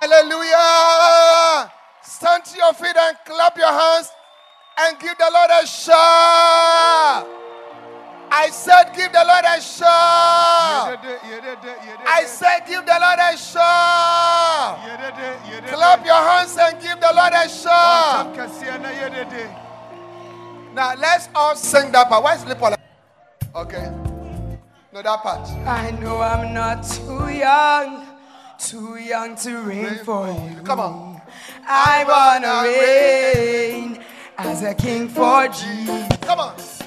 Hallelujah. Stand to your feet and clap your hands and give the Lord a shout. I said, give the Lord a shout. I said, give the Lord a shout. Clap your hands and give the Lord a shout. Now let's all sing that part. Why is Lipola? Okay. No, that part. I know I'm not too young, too young to reign for you. Come on. I wanna reign as a king for Jesus. Come on.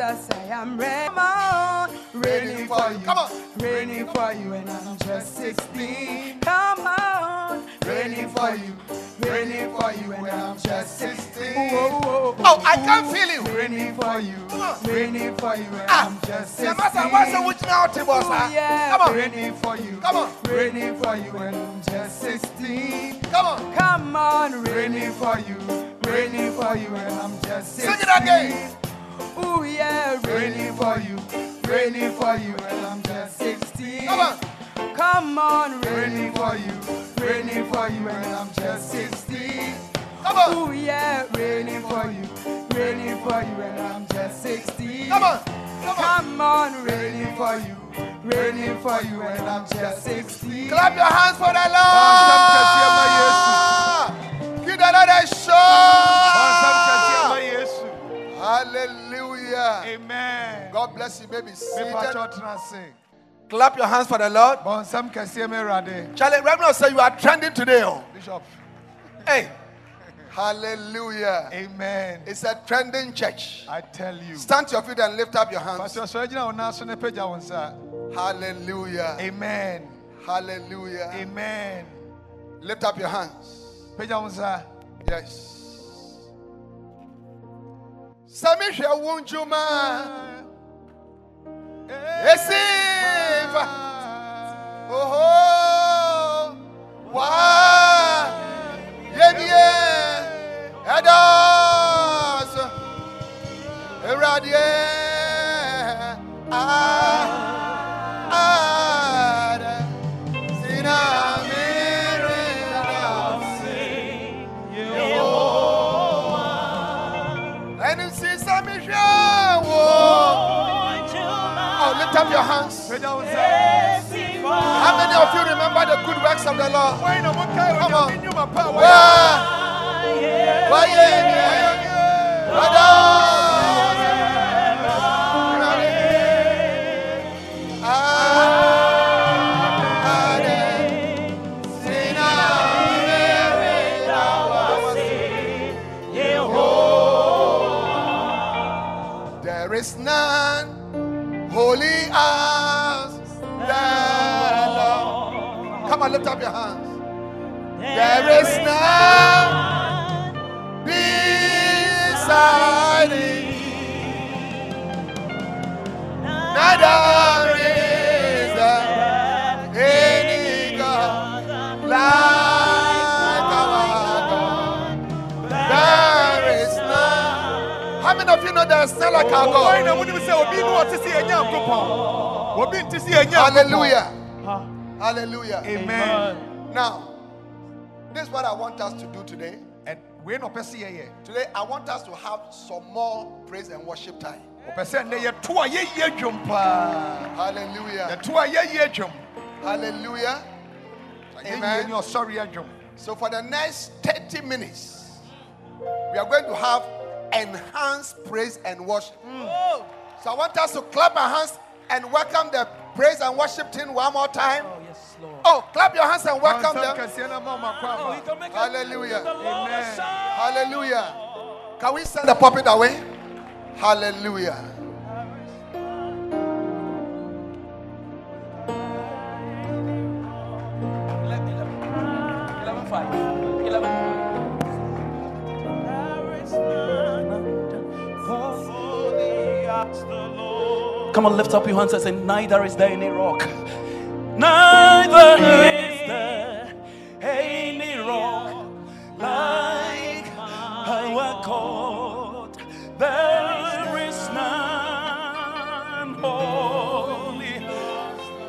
Jesus, I am ready. Come on, reigning for you. Come on. reigning for you, and I'm just 16. Come on, reigning for you, reigning for you, and I'm just 16. Whoa, whoa, whoa. Oh, I can feel you. Reigning for you, reigning for you, and Ah, I'm just the 16. master wants to which now to boss. Ooh, ah? yeah, Come on. reigning for you. Come on. Reigning for you and I'm just 16. Come on. Come on, reigning for you. Reigning for you and I'm just 16. Sing it again. Ooh, yeah, reigning for you. Reigning for you and I'm just 16. Come on. Come on, reigning for you. Reigning for you and I'm just 16. Come on. Ooh, yeah, reigning for you. Reigning for you and I'm just 16. Come on. Come on. Come on, reigning for you. Reigning for you and I'm just 16. Clap your hands for the Lord. Give the Lord a shout. Amen. God bless you, baby. Mepa Seated. chọ tena se. Clap your hands for the Lord. Bọnsam kɛseɛ mi Awurade. Charlie, Reverend say you are trending today. Oh. Bishop. Hey. Hallelujah. Amen. It's a trending church. I tell you. Stand to your feet and lift up your hands. Pastor sọ gyina wɔn nan so ne pagya wɔn nsa. Hallelujah. Amen. Hallelujah. Amen. Lift up your hands. Pagya wɔn nsa. Yes. Sami hwɛ wo ndwuma. Esifa. Oho. Wa. Yemie. Edos. Ewurade. Your hands. How many of you remember the good works of the Lord? Come on. There is none holy as the Lord. Come on, lift up your hands. There is none beside thee. Neither you know there is none like our Wɔn God? na mo nim sɛ obi ni wɔte sɛ yɛn Nyankopɔn. Obi nte sɛ yɛn Nyankopɔn. Hallelujah. Hallelujah. Amen. Now, this is what I want us to do today. And wei na ɔpɛ sɛ yɛyɛ. Today, I want us to have some more praise and worship time. Ɔpɛ sɛ nnɛ yɛto a yɛyie dwom paa. Hallelujah. Yɛto a yɛyie dwom. Hallelujah. Yɛyie Amen. ne ɔsɔre adwom. So for the next 30 minutes, we are going to have enhanced praise and worship. Mm. So I want us to clap our hands and welcome the praise and worship team one more time. Oh, yes, Lord. Oh, clap your hands and welcome them. kɛseɛ na ma ɔma kɔ Oh, aba. you can make Hallelujah. The Lord a Amen. Hallelujah. Can we send the puppet away? Hallelujah. Come on, lift up your hands and say, Neither is there any rock. Neither is there any rock like our God. There is none holy.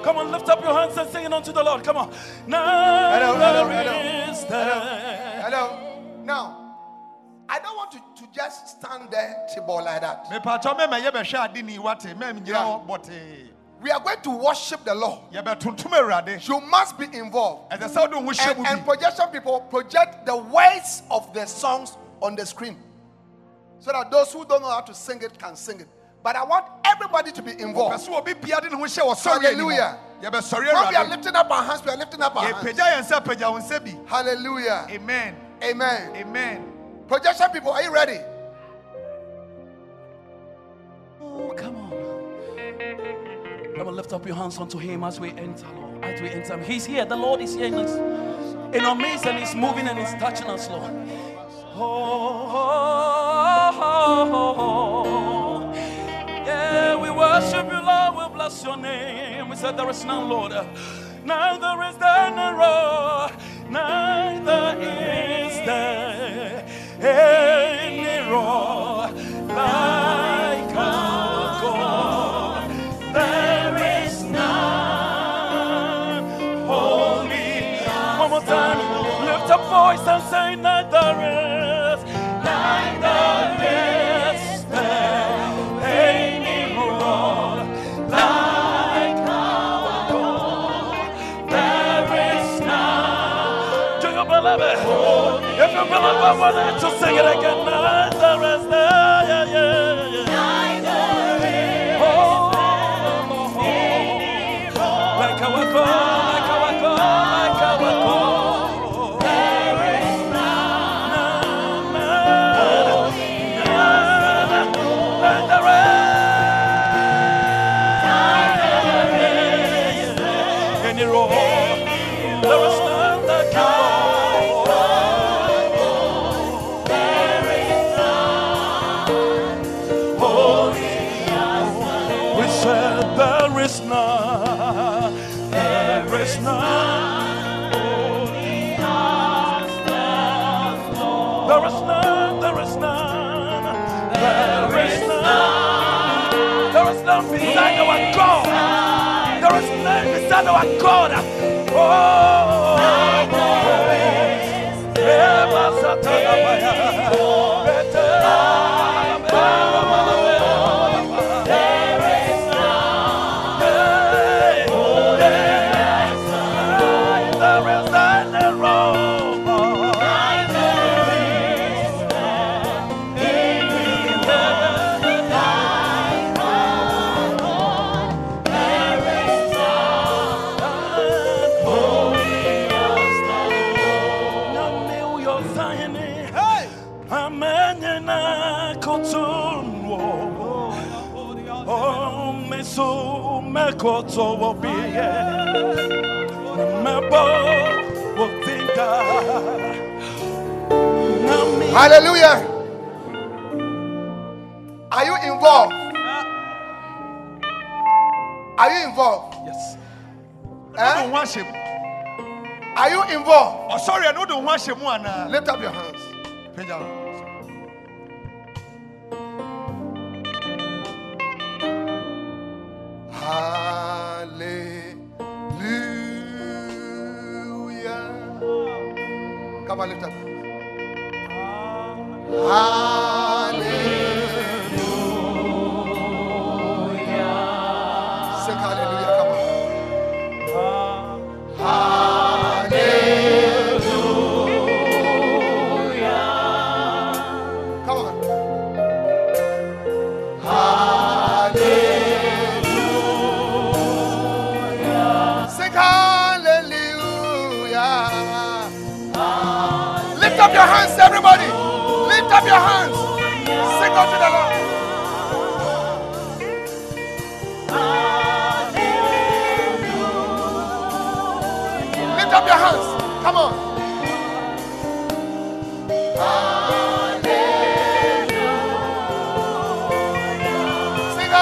Come on, lift up your hands and sing it unto the Lord. Come on. Neither is there. Just stand there, Tibor, like that. mepatɔ mɛma yɛbɛhwɛ ade ni wate mɛm Yeah. nyina hɔ bɔtee We are going to worship the Lord. You must be involved. ɛsɛ sɛ wode wo ho hyɛ And, and projection people project the words of the songs on the screen so that those who don't know how to sing it can sing it. But I want everybody to be involved. sɛ obi bia de ne ho hyɛ wɔ sɔre Hallelujah. When we are lifting up our hands, we are lifting up our hands. yɛpagya yɛn nsa pagya wo nsa bi Hallelujah. amen Amen. amen Projection people, are you ready? Oh, come on. Come on, lift up your hands unto Him as we enter, Lord. As we enter, He's here. The Lord is here in us. In our midst, and He's moving and He's touching us, Lord. Oh, oh, oh, oh. yeah, we worship you, Lord. We bless your name. We said there is none, Lord. Neither is there rock, neither is there any like God. There is none holy. Lift up voice and say, I want you to sing it again. Neither is there, yeah, yeah, yeah. Oh, oh, oh. Like our God, like like. There is none, is any is none none beside our God. Oh, Eva Hallelujah. Are you involved? Are you involved? Yes. Eh? wo ho ahyɛ mu Are you involved? ɔsɔre a ne wode wo ho ahyɛ mu anaa Lift up your hands.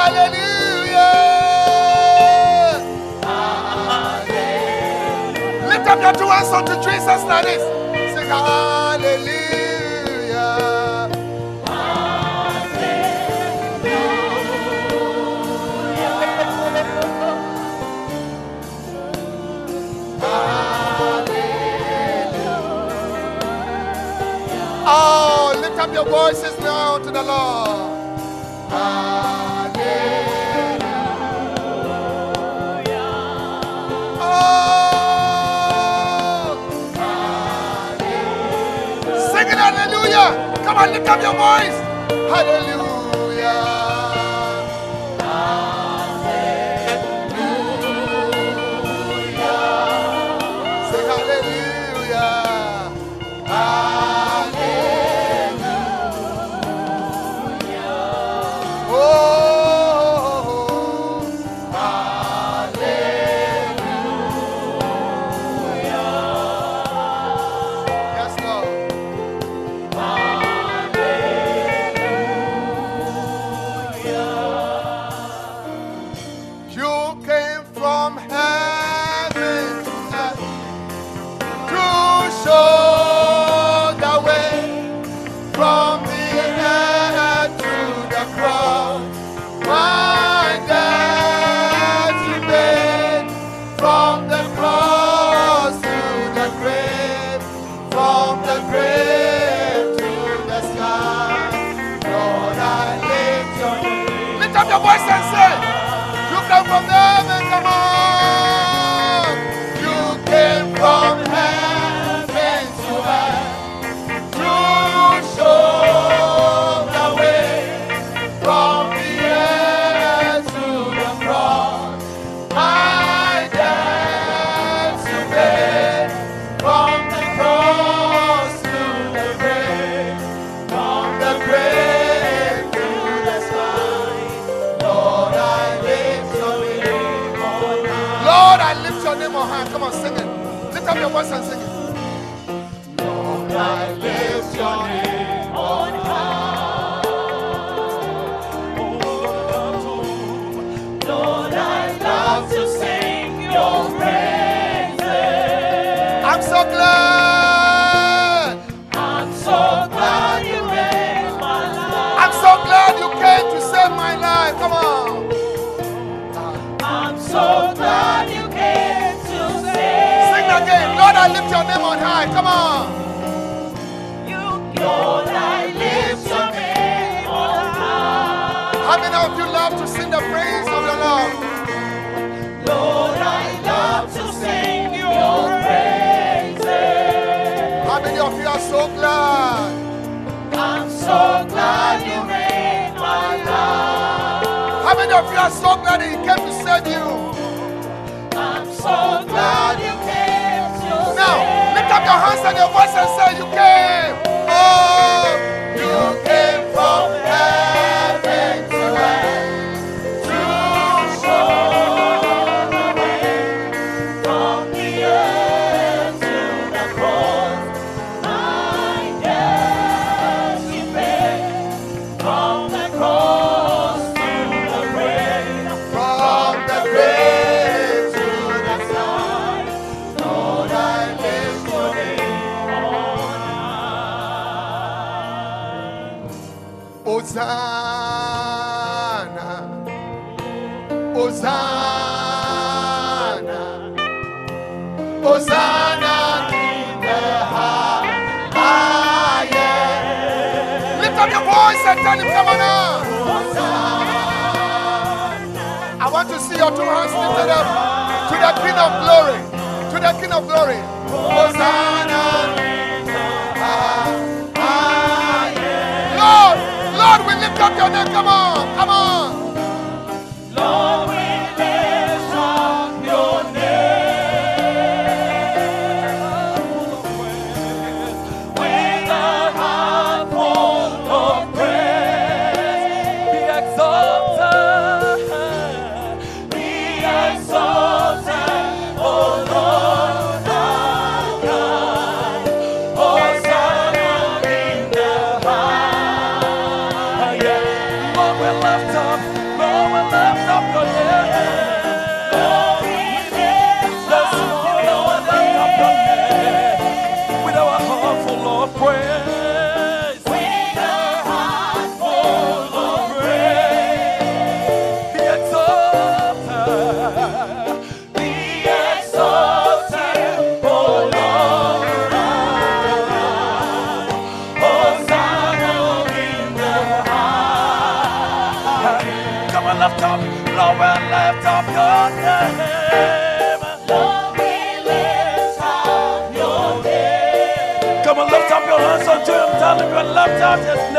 Hallelujah. Lift up your two hands unto Jesus like this. Sing hallelujah. Hallelujah. hallelujah. Oh, lift up your voices now to the Lord. Come on, lift up your voice. Hallelujah. glad. I'm so glad you made my life. I'm so glad you came to save my life. Come on. inside of you are so glad He came to save you. I'm so glad you came to Now, lift up your hands and your voice and say, You came. Oh, you came. got your hands lifted up to the King of Glory. To the King of Glory. Hosanna. Lord, Lord, we lift up your name. Come on, come on. Come on, lift up your hands unto. Tell him lift up his name.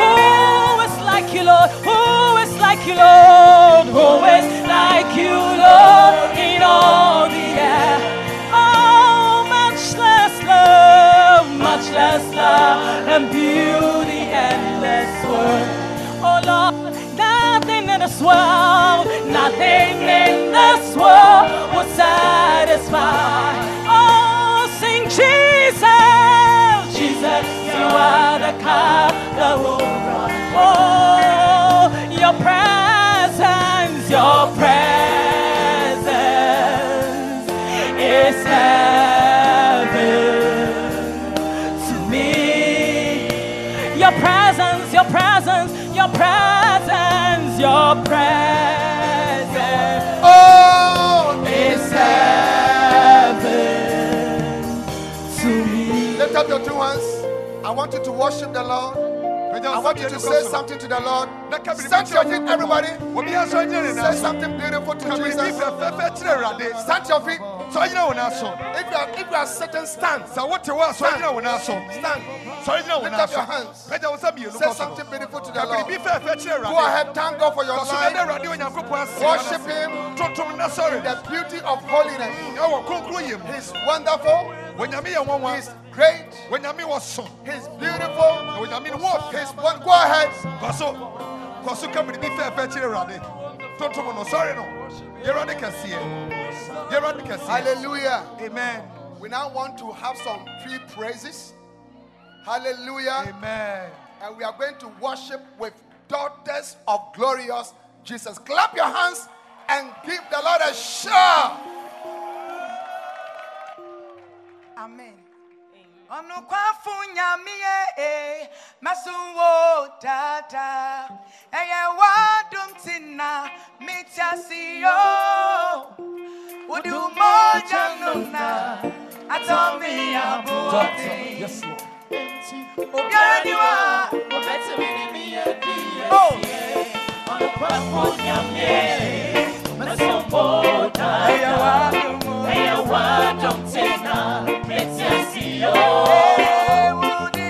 Who is like you, Lord? Who is like you, Lord? Who is like you, Lord, in all the? Oh, much less love, much less love and beauty want you to worship the Lord. I want you to say something to the Lord. Stand your feet, everybody. Say something beautiful to Jesus. Stand your feet. So you know when I saw. If you are, if you are sitting, stand. So what you want? So you know when I saw. Stand. So you know when Lift I up your hands. Beja was a beautiful. Say something beautiful to the Lord. Go ahead, thank God for your life. radio and your Worship Him. Sorry. The beauty of holiness. Ɛwɔ kronkron yɛ mu. He's wonderful. Onyame yɛ nwanwa. He's great. Onyame wɔ so. He's beautiful. Na onyame no wɔ He's one. Go ahead. Kɔ so. Kɔ so ka biribi fɛɛfɛ kyerɛ Awurade. Tontom no sɔre no. Yɛ Awurade kɛseɛ. Yɛ Awurade kɛseɛ. Hallelujah. Amen. We now want to have some free praises. Hallelujah. Amen. And we are going to worship with daughters of glorious Jesus. Clap your hands and give the Lord a shout. Amen. Ọnụkwafụ nyamie e masunwo dada eye wadum tina mitiasi yo udu moja nuna atomi abuoti Yes, Lord. obiara ni oh. wa oh. eye wadum e udi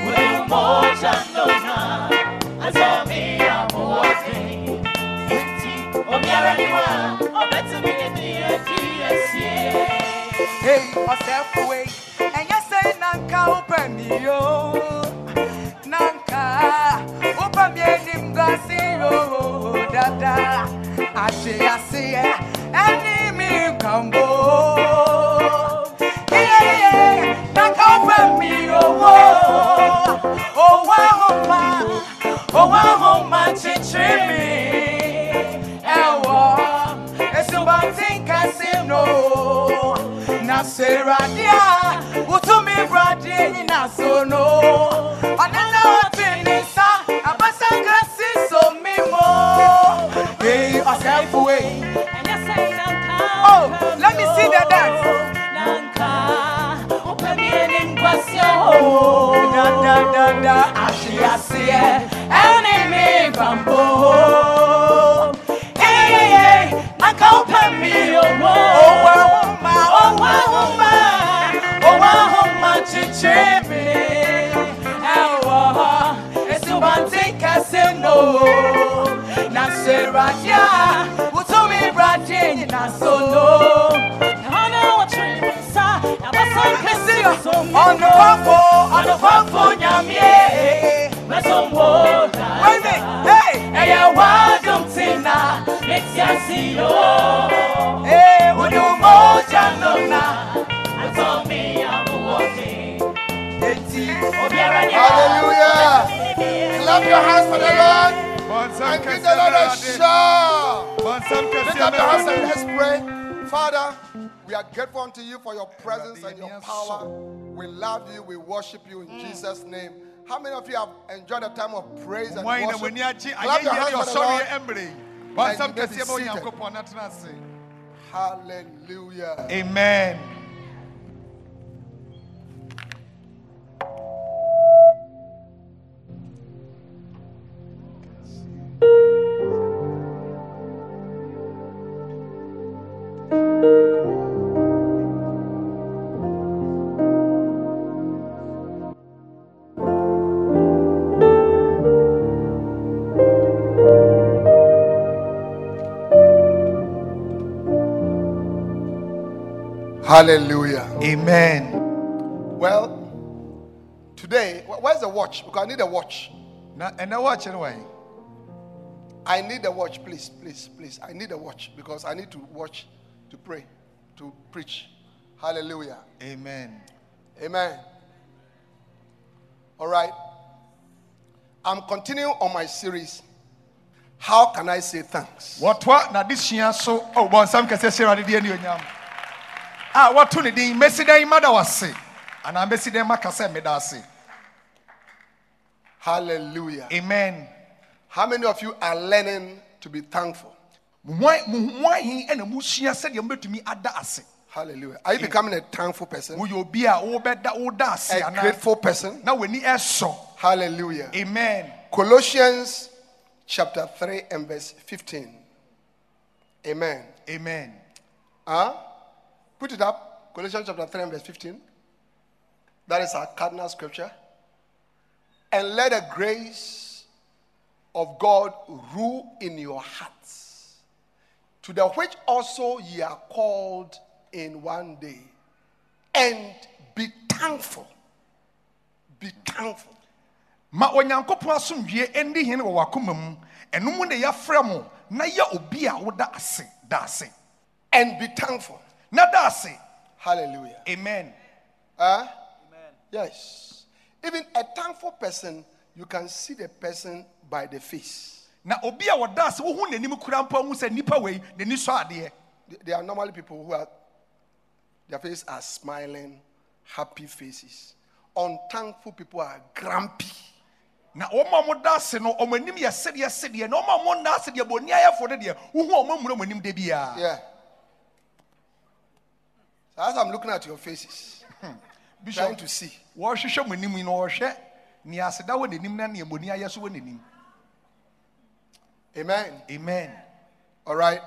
Hey, ọsẹfuwe ẹnyẹ sẹ nanka ụpẹ mi yo nanka mi enim gọsi yo dada àṣẹ àṣeyẹ ẹni mi kàmbó. Iye serade a wotumi brade nyina so no ɔnana ɔte ne nsa abasa nkasi so mi mo ee ɔsɛfo ee oh let me see the dance da da da da ɔnokɔfo ɔnokɔfo nyamie. Wɛne hey. Ɛyɛ wadom tena ee wode mogya no na enti Hallelujah. Clap your hands for the Lord. And give the Lord a shout. Lift up your hands and let's pray. Father, we are grateful unto you for your presence and your power. We love you. We worship you in mm. Jesus' name. How many of you have enjoyed the time of praise and Why na worship? wani agye Clap your ayɛ hands yɛ for the ɔsɔre Lord. Hallelujah. Amen. Well, today, wh- where's the watch? Because I need a watch. Na ɛnɛ wɔkyerɛ wɔn. I need a watch, please, please, please. I need a watch because I need to watch to pray, to preach. Hallelujah. Amen. Amen. All right. I'm continuing on my series. How can I say thanks? What what? Now this year, so oh, kɛseɛ hyɛ Awurade di anuonyam. Ah, a wɔto ne din mesi dan ma da wase anaa mesi dan ma kasa mmeda ase. Hallelujah. Amen. How many of you are learning to be thankful? Mo hwan- mo mo ahen ɛna mo sua sɛdeɛ mobɛtumi ada ase. Hallelujah. Are you becoming a thankful person? A wobɛda woda ase A anaa grateful person? na w'ani ɛsɔ. Hallelujah. Amen. Colossians chapter 3 and verse 15. Amen. Amen. Huh? Put it up. Colossians chapter 3 and verse 15. That is our cardinal scripture. And let the grace of God rule in your hearts, to the which also ye are called in one day. And be thankful. Be thankful. ma onyankopɔn asomdwie ndi hene wɔ w'akoma mu ɛno mu na yɛafrɛ mo na yɛ obi a woda ase da ase And be thankful. Na da ase Hallelujah. amen ah? Huh? Yes. Even a thankful person, you can see the person by the face. na obi a wɔda ase wohu n'anim kura mpo hu sɛ nnipa wei n'ani sɔ adeɛ Th- There are normally people who are, their faces are smiling, happy faces. Unthankful people are grumpy. na wɔn a wɔda ase no wɔn anim yɛ sedeɛ sedeɛ na wɔn a wɔnda ase deɛ bɔnni ayɛfo no deɛ wohu wɔn mmura wɔn anim da biara Yeah. So as I'm looking at your faces, hmm. trying bishop to see, wɔrehwehwɛ mo anim no wɔrehwɛ nea aseda wɔ n'anim na nea bɔnni ayɛ so wɔ n'anim amen. amen All right.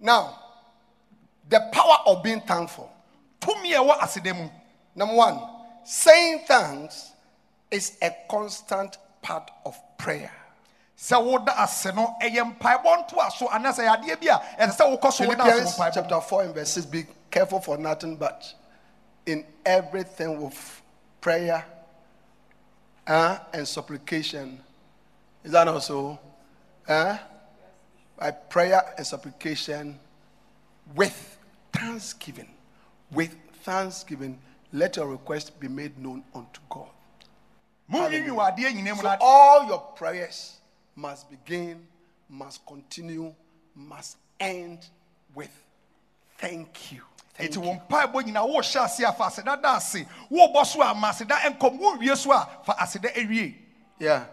Now, the power of being thankful. tumi a ɛwɔ aseda mu Number one, saying thanks is a constant part of prayer. sɛ woda ase no ɛyɛ mpaebɔ nto aso anaasɛ ɛyɛ adeɛ bi a ɛsɛ sɛ wokɔ so woda ase wɔ mpaebɔ chapter 4 and verse 6 be careful for nothing but in everything with prayer uh, and supplication. Is that also? Uh, by prayer and supplication with thanksgiving. With thanksgiving, let your request be made known unto God. monwiwi wɔ adeɛ nyina mu So all your prayers must begin, must continue, must end with thank you. Thank you. wo mpaebɔ nyina wohyɛ ase a fa aseda da ase wobɔ so a ma aseda ɛnkɔm wowie so a fa aseda awie Yeah.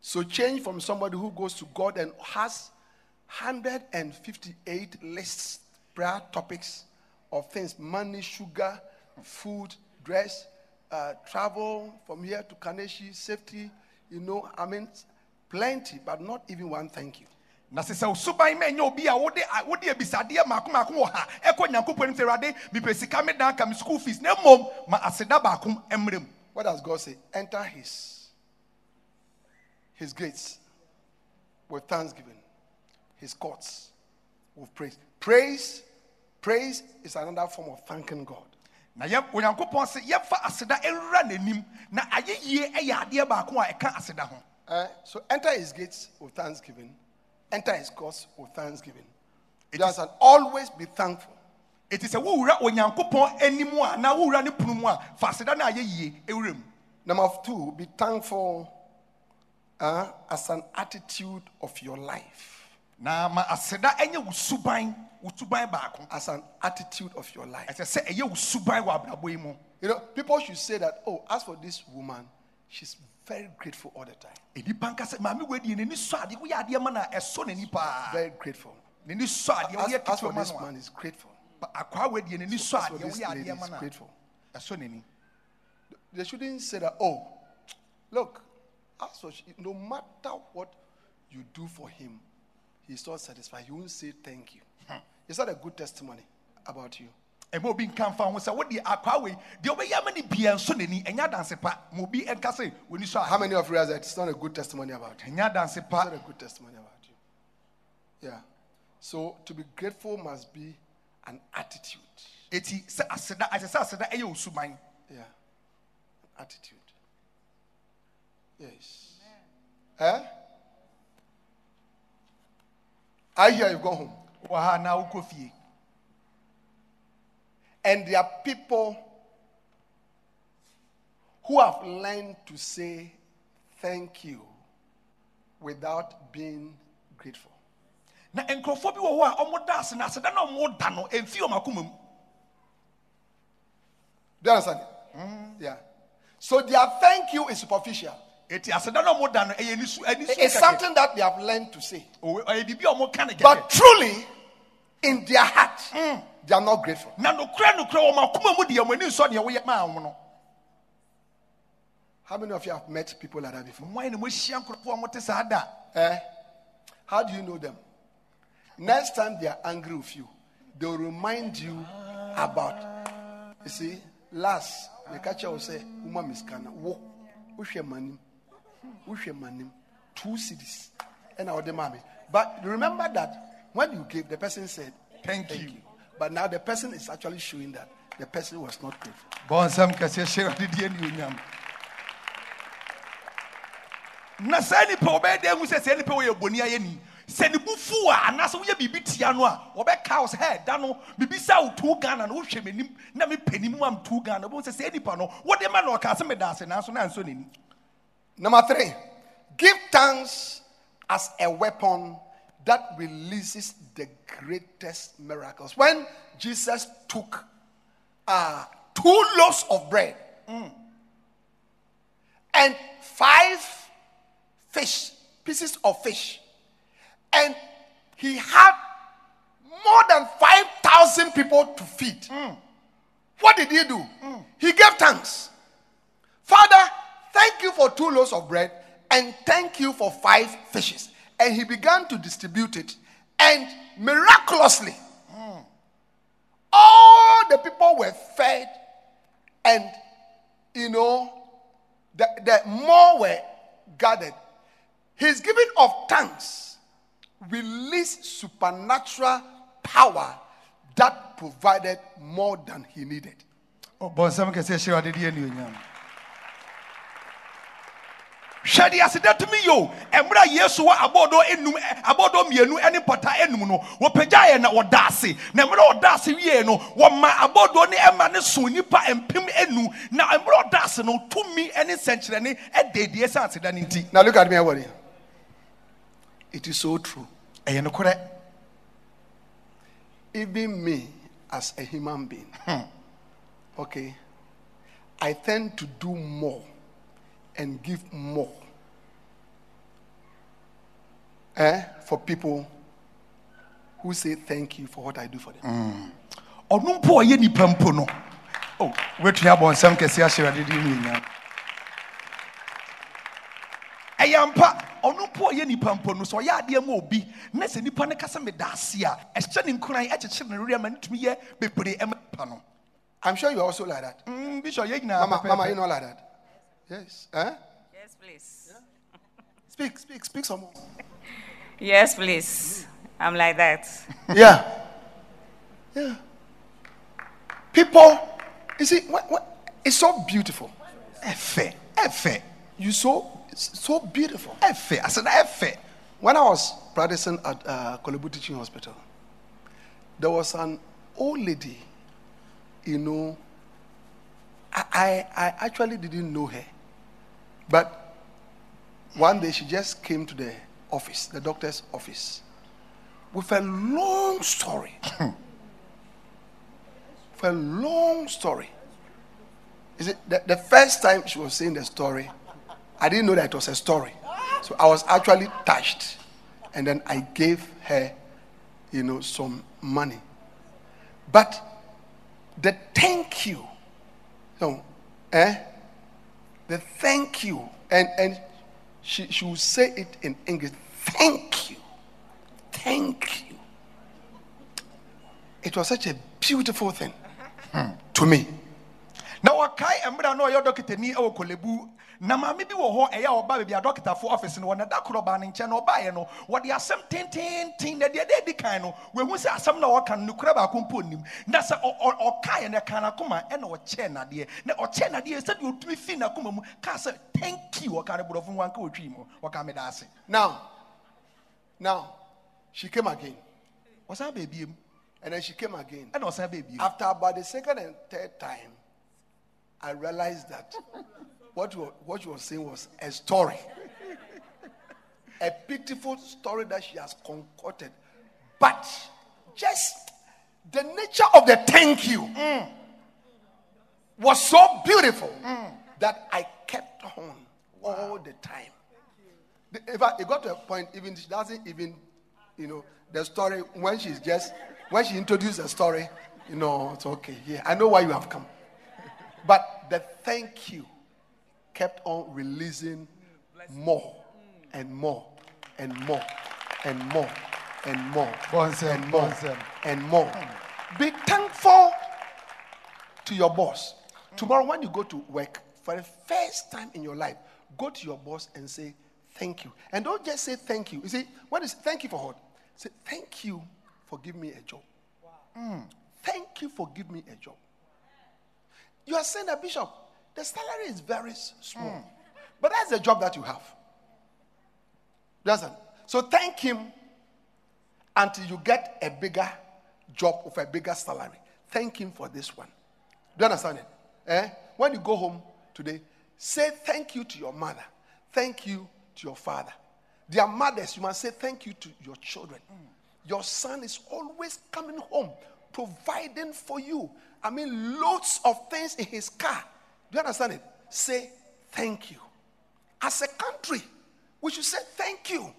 So change from somebody who goes to God and has 158 lists, prayer topics of things money, sugar, food, dress, uh, travel from here to Kaneshie, safety, you know, I mean, plenty, but not even one thank you. Na sɛ sɛ wo suban ma ɛnyɛ obi a wode wode abisadeɛ maako maako wɔ ha ɛkɔ nyankopɔn anim sɛ awurade mepɛ sika me dan ka me school fees na mmom ma aseda baako mmerɛ mu What does God say? Enter his his gates with thanksgiving, his courts with praise. Praise, praise is another form of thanking God. na yɛ onyankopɔn sɛ yɛmfa aseda nwura n'anim na ayɛyie ɛyɛ adeɛ baako a ɛka aseda ho Uh, so enter his gates with thanksgiving, enter his courts with thanksgiving. Just and always be thankful. ɛti sɛ wowura onyankopɔn anim a na wowura ne pono mu a fa aseda no ayɛyie ɛwura mu Number two, be thankful uh, as an attitude of your life. na ma aseda ɛnyɛ wo suban wo suban baako As an attitude of your life. ɛsɛ sɛ ɛyɛ wo suban wɔ abrabɔ yi mu You know, people should say that, oh, as for this woman, she's very grateful all the time. nipa nka sɛ maame wei deɛ n'ani sɔ adeɛ woyɛ adeɛ ma no a ɛsɔ n'ani paa Very grateful. n'ani sɔ adeɛ As, for this man, is grateful. Akwaa wei deɛ n'ani for adeɛ this woyɛ lady, adeɛ ma he's grateful. ɛsɔ n'ani They shouldn't say that, oh, look, as for, no matter what you do for him, he's not satisfied. He won't say thank you. Hmm. Is that a good testimony about you? Ɛma obi nka mfa ho sɛ wode akwaa wei deɛ wobɛyɛ ama no bia nsɔ n'ani ɛnyɛ adanse pa ma obi ɛnka sɛ w'ani sɔ How many of you realize that it's not a good testimony about you? ɛnyɛ adanse It's pa not a good testimony about you. Yeah. So to be grateful must be an attitude. eti sɛ aseda ɛsɛ sɛ aseda ɛyɛ osuman Yeah. Attitude. Yes. Eh? I hear you go home. wɔ ha na wokɔ fie And there are people who have learned to say thank you without being grateful. na nkurɔfoɔ bi wɔ hɔ a ɔmo da ase na aseda na ɔmo da no ɛmfi ɔmo akoma mu Do you understand? Mm. Yeah. So their thank you is superficial. eti aseda na ɔmo da no ɛyɛ nisu ɛnisu It's something that they have learned to say. ɛyɛ biribi ɔmo ka ne But truly, in their heart, they are not grateful. na nokura nokura ɔmo akoma mu deɛ ɔmo ani nsɔ deɛ woyɛ maa no How many of you have met people like that before? wɔn na mo ahyia nkurɔfoɔ a te saa Eh? How do you know them? Next time they are angry with you, they will remind you about. You see, last the catcher will say, "Uma miskana wo, uhwe manim, uhwe manim, two cities, and our mommy." But remember that when you gave, the person said, Thank you." But now the person is actually showing that the person was not grateful. bɔnsɛm kɛseɛ hyɛ ɔde deɛ ne onyam na saa nipa ɔbɛyɛ hu sɛ saa nipa wɔyɛ bɔni ayɛ ni sɛ ne bu fu a anaasɛ woyɛ biribi tia no a wɔbɛka wo sɛ hɛ da no bibisa wo tu ghana no wohwɛ m'anim na mepɛ nim ma mtu ghana wobɛhu sɛ saa nipa no. Wode ma na ɔka sɛ meda ase nanso na ansɔ n'ani Number three, give thanks as a weapon that releases the greatest miracles. When Jesus took uh, two loaves of bread mm, and five fish, pieces of fish, and he had more than 5,000 people to feed. Mm, what did he do? Mm. He gave thanks. Father, thank you for two loaves of bread and thank you for five fishes. And he began to distribute it. And miraculously, hmm, all the people were fed, and you know, the, the more were gathered. His giving of thanks released supernatural power that provided more than he needed. bɔnsɛm kɛseɛ hyɛ ɔde deɛ ne onyam hwɛ de aseda tumi yo ɛmmerɛ a yesu wɔ abɔɔdɔ enum abɔɔdɔ mmienu ne mpɔta enum no wɔpagya yɛ na wɔda ase na mmerɛ a ɔda ase wie no wɔma abɔɔdɔ ne ɛma ne so nipa mpem enu. Na mmerɛ a ase no tumi ne nsɛnkyerɛnne ɛda edie sɛ aseda ne nti. Now look at me, everybody. It is so true. ɛyɛ nokorɛ Even me, as a human being, hmm. okay, I tend to do more and give more eh, for people who say thank you for what I do for them. ɔno mpo a ɔyɛ nipa mpo no o wetua bɔnsɛm kɛseɛ ahyɛ ɔde deɛ ne onyam ɛyɛ mpa ɔno mpo a nipa mpo no sɛ ɔyɛ adeɛ ma obi na sɛ nipa no kasa meda ase a ɛhyɛ ne nkuran ɛkyekyere ne werɛ ma ne tumi yɛ bebree nipa no I'm sure you're also like that. Mm, bishop yɛ nyinaa Mama, pɛpɛɛpɛ. Mama, you know like that? Yes. Eh? Yes, please. Speak, speak, speak some more. Yes, please. I'm like that. Yeah. Yeah. People, you see, what, what, it's so beautiful. ɛfɛ ɛfɛ You so, so beautiful. Efe. I said ɛfɛ When I was practicing at uh, Teaching Hospital, there was an old lady, you know, I, I, I actually didn't know her. But one day she just came to the office, the doctor's office, with a long story. with a long story. You see, the, the first time she was saying the story, I didn't know that it was a story. So I was actually touched. And then I gave her, you know, some money. But the thank you, so, eh? The thank you, and, and she, she will say it in English thank you. Thank you. It was such a beautiful thing hmm. to me. na wɔkae mmerɛ na ɔyɛ dɔkitani wɔ kolebu na maame bi wɔ hɔ ɛyɛ ɔba baabi a dɔkitafo office no wɔ na da koro ɔbaa ne nkyɛn na ɔbaeɛ no wɔde asɛm tententen na deɛ deɛ edi kan no wehu sɛ asɛm na wɔka no nokura baako mpo nim na sɛ ɔkaeɛ no ɛka n'akoma ɛna ɔkyɛɛ nadeɛ. Na ɔkyɛɛ nadeɛ sɛdeɛ ɔtumi fi n'akoma mu kaa sɛ thank you ɔka ne borɔfo ho anka ɔtwii mu wɔka meda ase. Now, now, she came again. ɔsan baabiem And then she came again. ɛna ɔsan baabiem After about the second and third time, I realized that what, what was saying was a story. a pitiful story that she has concocted. But just the nature of the thank you was so beautiful that I kept on all the time. In fact, it got to a point, even she doesn't even, you know, the story when she's just when she introduced the story, you know, it's okay. Yeah, I know why you have come. But the thank you kept on releasing more and more and more and more and more Bonsem, and more bonsem. and more. Be thankful to your boss. Tomorrow, when you go to work for the first time in your life, go to your boss and say thank you. And don't just say thank you. You see, what is thank you for what? Say thank you for giving me a job. Mm. Thank you for giving me a job. You are saying that, Bishop, the salary is very small. But that's the job that you have. Doesn't. So thank him until you get a bigger job of a bigger salary. Thank him for this one. Do you understand it? Eh? When you go home today, say thank you to your mother. Thank you to your father. Their mothers, you must say thank you to your children. Your son is always coming home, providing for you. I mean, loads of things in his car. Do you understand it? Say thank you. As a country, we should say thank you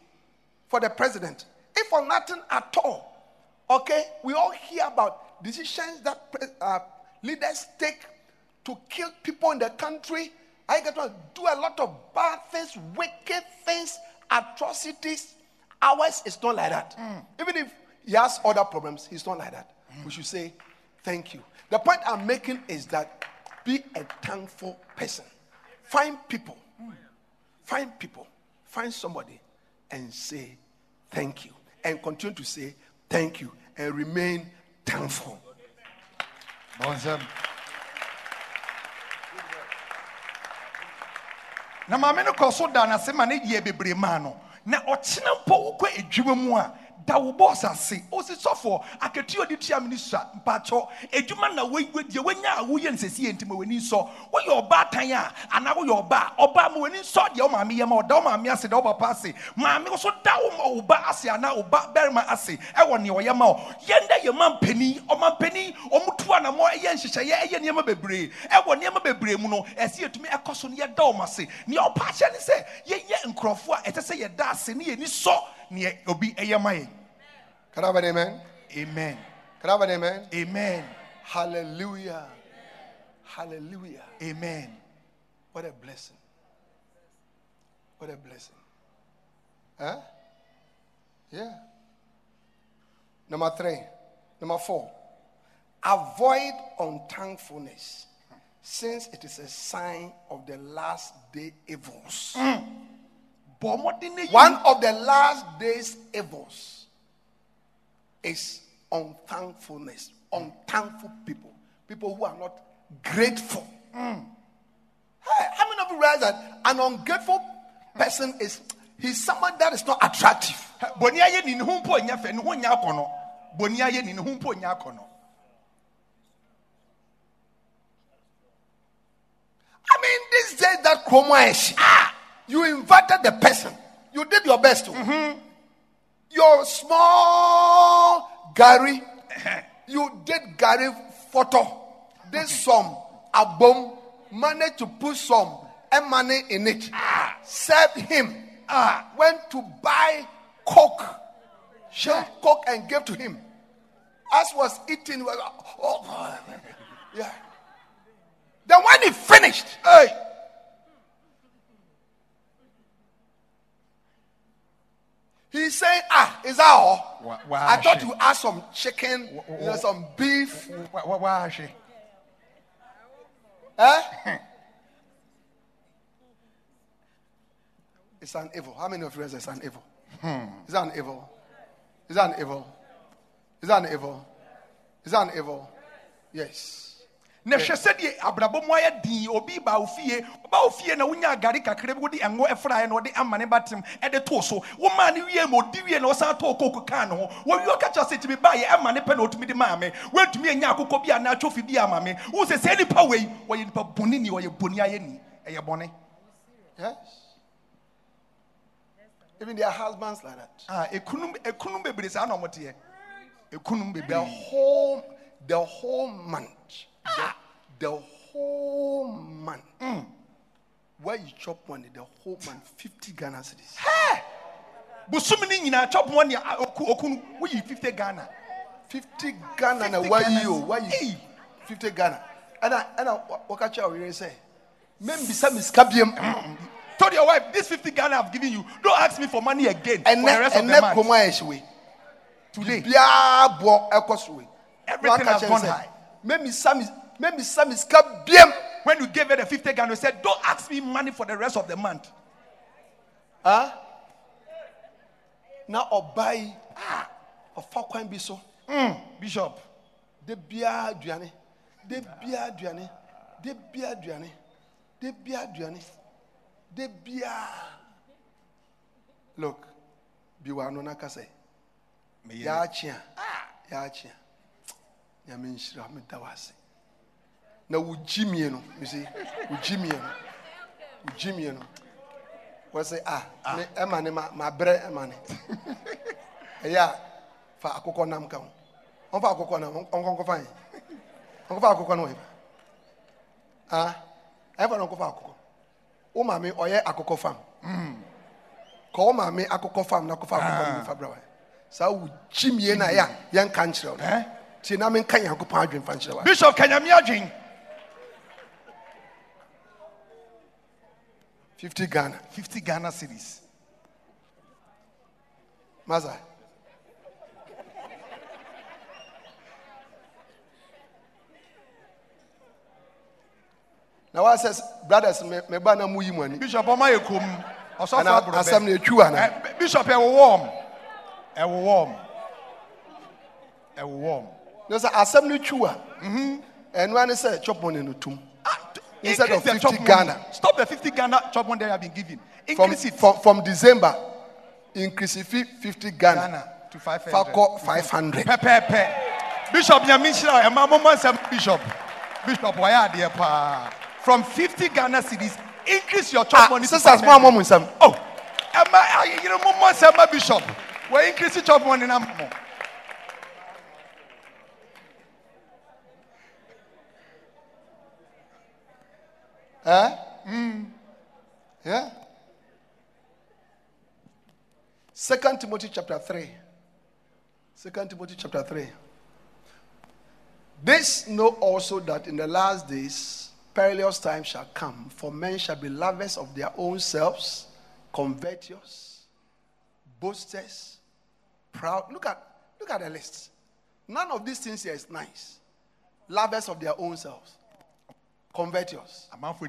for the president. If for nothing at all, okay, we all hear about decisions that uh, leaders take to kill people in the country. I get to do a lot of bad things, wicked things, atrocities. Ours is not like that. Even if he has other problems, he's not like that. We should say thank you. The point I'm making is that be a thankful person. Find people Find people, find somebody, and say thank you. And continue to say thank you and remain thankful. Bonsam. na maame no kɔ so da n'ase ma ne yɛ bebree maa no na ɔkyena mpo wokɔ adwuma mu a da wo bɔɔs ase ɔsi sɔfoɔ akatua ɔde tua me no sua mpakyɔ adwuma na wei- wei- deɛ wanya a woyɛ nsɛsi yɛ nti ma w'ani nsɔ woyɛ ɔbaatan a anaa woyɛ ɔba a ɔba ma w'ani nsɔ deɛ wo maame yɛ ma ɔda wo maame ase da wo papa ase maame so da wo ma wo ba ase anaa wo ba barima ase. Ɛwɔ nea ɔyɛ ma wo yɛn dɛ yɛ ma mpanin ɔma mpanin ɔmo tu anamɔ ɛyɛ nhyehyɛeɛ ɛyɛ nneɛma bebree ɛwɔ nneɛma bebree mu no ɛsi yɛtumi ɛkɔ so no yɛda ɔmo ase nea ɔpa ahyɛ ne sɛ yɛyɛ nkurɔfoɔ a ɛsɛ sɛ yɛda ase ne yɛni sɔ nea obi ɛyɛ ma yɛn Can I have an amen? amen Can I have an amen? amen Hallelujah. Hallelujah. amen What a blessing. What a blessing. Huh? Yeah. Number three. Number four. Avoid unthankfulness since it is a sign of the last day evils. bɔ mmɔden ne yi One of the last days evils is unthankfulness. Unthankful people. People who are not grateful. Hey, how many of you realize that an ungrateful person is he's someone that is not attractive? bɔnni ayɛ ni ne ho mpo nya fɛ ne ho nya akɔnɔ bɔnni ayɛ ni ne ho mpo nya akɔnɔ I mean, this days that chroma is ah, you invited the person. You did your best. to. Your small gari, uh-huh. you did gari photo. This some abom managed to put some money in it, ah. served him, ah. went to buy coke, shelled coke and gave to him. As was eating, was oh, yeah. Then when he finished, hey, he's saying, ah, is that all? Wha- wha- I thought she- you asked some chicken, you know, some beef. Wha- wha- she? Eh? It's an evil. How many of you it's an evil? Is that an evil? Is that an evil? Is that an evil? Is that an evil? Yes. Na hwɛ sɛdeɛ abrabɔ mu ayɛ din obi ba wo fie. Ɔba wo fie na wonya agare kakra bi wode ɛngo ɛfraeɛ na ɔde ama ne batem ɛde too so. Womaa ne wie ma ɔdi wie na ɔsan tɔɔ kooko kaa ne ho. Wɔwie ɔka kyerɛ sɛ tumi baayɛ ɛma ne pɛ na ɔtumi de maa me. Woantumi anya akokɔ bi anaa atwofi bi ama me. Wo sɛ sɛ nipa wei wɔyɛ nipa bɔne ni ɔyɛ bɔne ayɛ ni. Ɛyɛ bɔne. Yes. Even their husbands like that. Ah, ekunum ekunum bebree saa na ɔmoteɛ ekunum The bebree whole, the whole month, the, the whole month, where you chop money, the whole month, 50 Ghana cedis. bosom ne nyinaa chop money a oku okunu woyi 50 ghana. 50 Ghana na 50 why you why Hey. you 50 Ghana. And I and I what catch you say men be some scabium told your wife this 50 ghana i've given you don't ask me for money again and for the rest of the month. today. Everything has gone high. Men be some men be some scabium when you gave her the 50 ghana you said don't ask me money for the rest of the month. Huh na obai. Ah ofa kwan bi so. Bishop. De bia aduane de bia aduane de bia aduane de bia aduane de bia. Look biwa no na kase ya achia ya achia ya me nhyira me da wase na wo gyimie no you see wo gyimie no wo gyimie no wɔ sɛ ah me ɛma ne ma ma brɛ ɛma ne ɛyɛ a fa akokɔ nam ka ho ɔmfa akokɔ nam ɔnkɔnkɔfa yɛ ɔnkɔfa akokɔ no wɔ yɛ ah ɛfa na ɔnkɔfa akokɔ wo maame ɔyɛ akokɔ fam kɔ wo maame akokɔ fam na kɔfa akokɔ no fa brɛ wɔ saa wo gyimie no a ɛyɛ a yɛnka nkyerɛ wo no na menka nyankopɔn adwemfa nkyerɛ wa? Bishop kanyame adwen. 50 ghana. 50 ghana cedis. Masa na sɛ brothers me me ba na mu yi mu ani. Bishop ọma yẹ kom aburobẹ asɛm na etwi ana Eh, bishop ẹwọwọ m ẹwọwọ m ẹwọwọ m ne sɛ asɛm no twi a ɛnoa ne sɛ chop money no tum. Instead of Increase the 50 chop Ghana. money. stop the 50 ghana chop money that have been given from, increase it. from, from december increase it fi- 50 ghana. Ghana to 500 fa kɔ 500 pɛpɛɛpɛ bishop nyame nhyira wo, ɛma momɔ nsɛm bishop. Bishop wɔyɛ adeɛ paa from 50 ghana cedis increase your chop ah money to sisters mo 500. amɔ mo nsɛm oh ɛma ayeyere momɔ nsɛm ma bishop. Wɔ increase chop money na mo Eh? Yeah. Second Timothy chapter 3. Second Timothy chapter 3. This know also that in the last days perilous times shall come, for men shall be lovers of their own selves, covetous, boasters, proud. Look at look at the list. None of these things here is nice. Lovers of their own selves,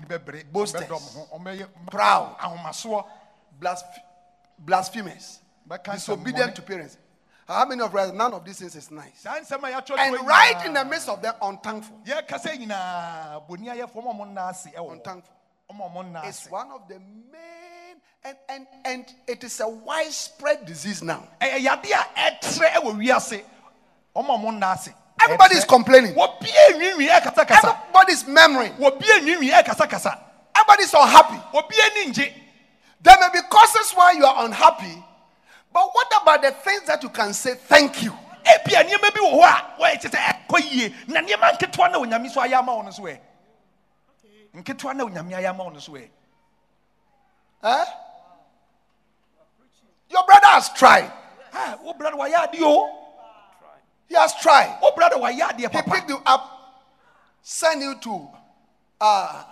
ni bɛbere Boasters. ɔbɛdɔm ho ɔmɛyɛ Proud. blasph- blasphemous, disobedient to parents. How many of us, none of these things is nice? saa nsɛm a yɛatwerɛ And right in the midst of them, unthankful. yɛkasa nyinaa boni ayɛfo ɔma ɔmo nna ase ɛwɔ. Unthankful. ɔma ɔmo nna It's one of the main, and, and, and it is a widespread disease now. Ɛyɛ yade a ɛtrɛ ɛwɔ wiase ɔma ɔmo nna ase Everybody is complaining. ɛkasakasa Everybody's murmuring. nwiinwii Everybody's unhappy. wɔbie ni ngye There may be causes why you are unhappy, but what about the things that you can say thank you? ebia nneɛma bi wɔ hɔ a wɔyɛ kyɛ sɛ ɛkɔ yie na nneɛma nketewa na onyame so ayɛ ama wɔn nso ɛ nketewa na onyame ayɛ ama wo no so ɛ Eh? Your brother has tried. He has tried. wo brada wayɛ adeɛ He picked you up, sent you to uh,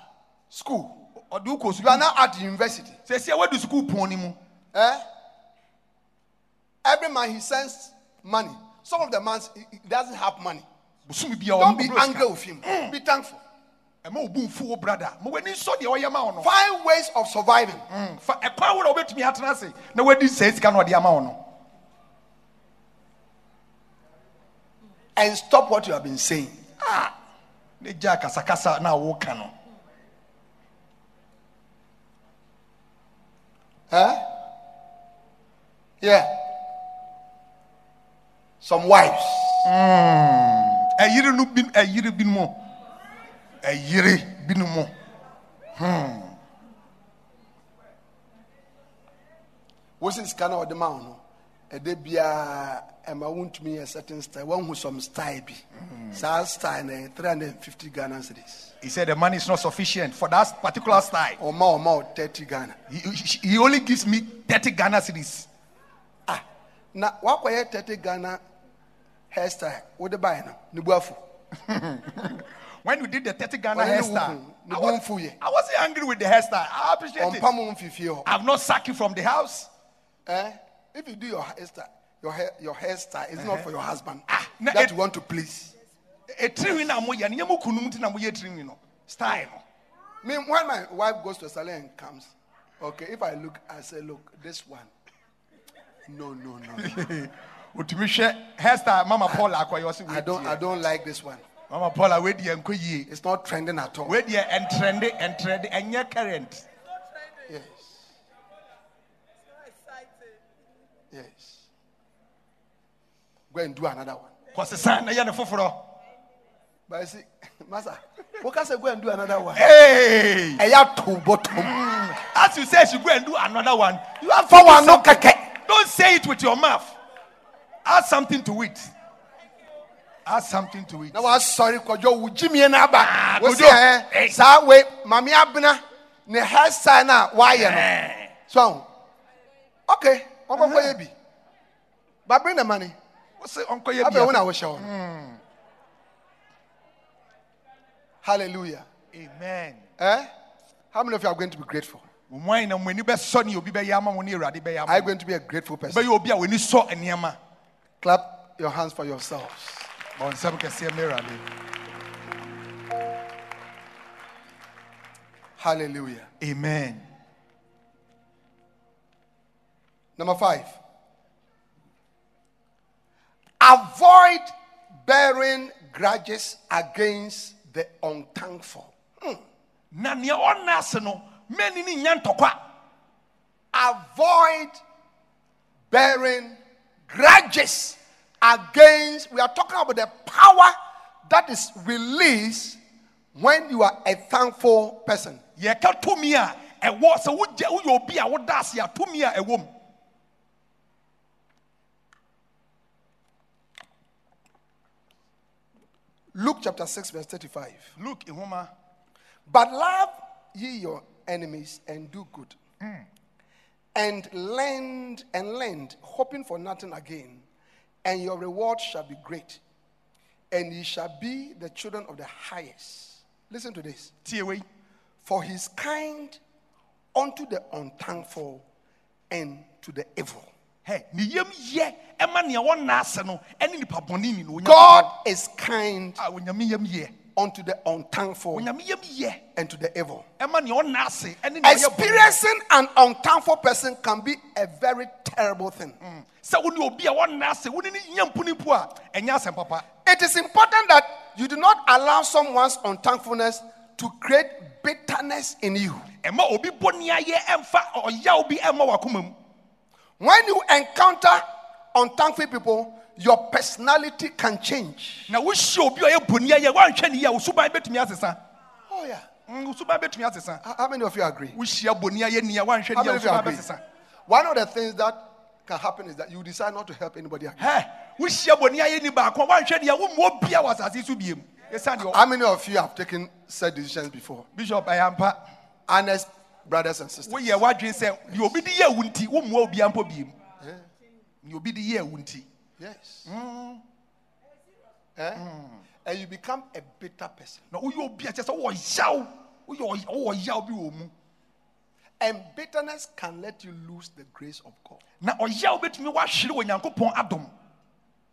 school. ɔde wo kɔ You are now at the university. Say, woadu sukuu pɔn no mu Eh? Every man he sends money. Some of the man he, doesn't have money. Don't be angry with him. Be thankful. ɛma wo bu mfu wo brada ma w'ani nsɔ deɛ ɔyɛ ma wo no Find ways of surviving. Mm, fa ɛkwan wo na wobɛtumi atena ase na wadi sɛe sika na ɔde ama wo no and stop what you have been saying. Ah, ne gya kasakasa na woka no Huh? Yeah. Some wives. Hmm. ɛyere no bi ɛyere bi mu ɛyere bi no mu hmm. wosi sika na ɔde ma wo no ɛde biara ɛma wontumi yɛ certain style. Woahu some style bi. Saa style no 350 ghana cedis. He said the money is not sufficient for that particular style. Ɔma ɔma wo 30 ghana. He, he, he only gives me 30 ghana cedis. Ah na woakɔyɛ 30 ghana hairstyle. Wode baɛ no ne bu when you did the 30 ghana Ɔne ne hairstyle wo hu, ne I, bo was, yɛ. I wasn't angry with the hairstyle. I appreciate it. ɔmpa mo mfifie hɔ. I've not sacked you from the house. Eh? If you do your hairstyle your hair your hairstyle is not for your husband Ah, that it- you want to please ɛtirinwi na moyɛ no nyɛ mo kunum nti na moyɛ tirinwi style no Me, when my wife goes to a salon and comes, okay, if I look, I say, look, this one. No, no, no. no. hairstyle mama paula I don't, I don't like this one. mama paula nkɔ yie It's not trending at all. wedeɛ ɛntrɛnde ɛntrɛnde ɛnyɛ current Yes. Yes. Go and do another one. kɔsesan na yɛ ne foforɔ But I see, Master, what can I say? Go and do another one. hey eh, I have to bottom. Mm. as you say she go and do another one you have For one, no keke. don't say it with your mouth add something to it add something to it Now I'm sorry, Kojo, would Jimmy and Abba? What's Kojo, here? hey. Sa way, Mami Abna, ne hairstyle na you know? Eh. So, okay, I'm going to. But bring the money. Wose ɔnkɔ yɛ I bia. when I was shown. Hallelujah. amen Eh? How many of you are going to be grateful? mo mu na mo ani bɛsɔ ne obi bɛyɛ ama mo ne awurade bɛyɛ ama Are you going to be a grateful person? bɛyɛ obi a w'ani sɔ nneɛma Clap your hands for yourselves. bɔ nsɛm kɛseɛ ma awurade Hallelujah. amen Number five. Avoid bearing grudges against the unthankful. Hmm. na nea ɔnna ase no mɛni ne nya ntɔkwa Avoid bearing grudges against. We are talking about the power that is released when you are a thankful person. yɛka tumi a ɛwɔ sɛ woyɛ obi a woda ase a tumi a ɛwɔ mu Luke chapter 6, verse 35. luke nhoma But love ye your enemies and do good. Hmm. And lend and lend, hoping for nothing again, and your reward shall be great. And ye shall be the children of the highest. Listen to this. tie For his kind unto the unthankful and to the evil. Hɛ ne yam yɛ ɛma nea wɔnna ase no ɛne nipa bɔne ni no God is kind a onyame yam yɛ unto the unthankful onyame yam yɛ and to the evil. ɛma nea ɔnna ase ɛne nea ɔyɛ bɔne Experiencing an unthankful person can be a very terrible thing. sɛ wo ne obi a wɔnna ase wo ne ne nya mponipo a ɛnyɛ asɛm papa. It is important that you do not allow someone's unthankfulness to create bitterness in you. When you encounter unthankful people, your personality can change. na wohyia obi a ɔyɛ bɔne ayɛ woanhwɛ ne yie a wo suban bɛtumi asesa Oh, yeah. Mm, wo suban bɛtumi asesa How many of you agree? wohyia bɔne ayɛ ni a woanhwɛ How ne yie a many wo of you suban agree? bɛsesa One of the things that can happen is that you decide not to help anybody again. hɛ wohyia bɔne ayɛ ni baako a woanhwɛ ne yie a wommua bia wɔ asase so biem How many of you have taken such decisions before? bishop ɛyɛ ampa Honest brothers and sisters. woyɛ w'adwene sɛ deɛ obi de yɛ wo nti wommua obia mpo biem deɛ obi de yɛ wo nti Yes. Eh? And you become a bitter person. na woyɛ obi a kyɛ sɛ wɔyaw woyɛ ɔy- yaw bi wɔ mu And bitterness can let you lose the grace of God na ɔyaw bɛtumi woahwere wɔ nyankopɔn adom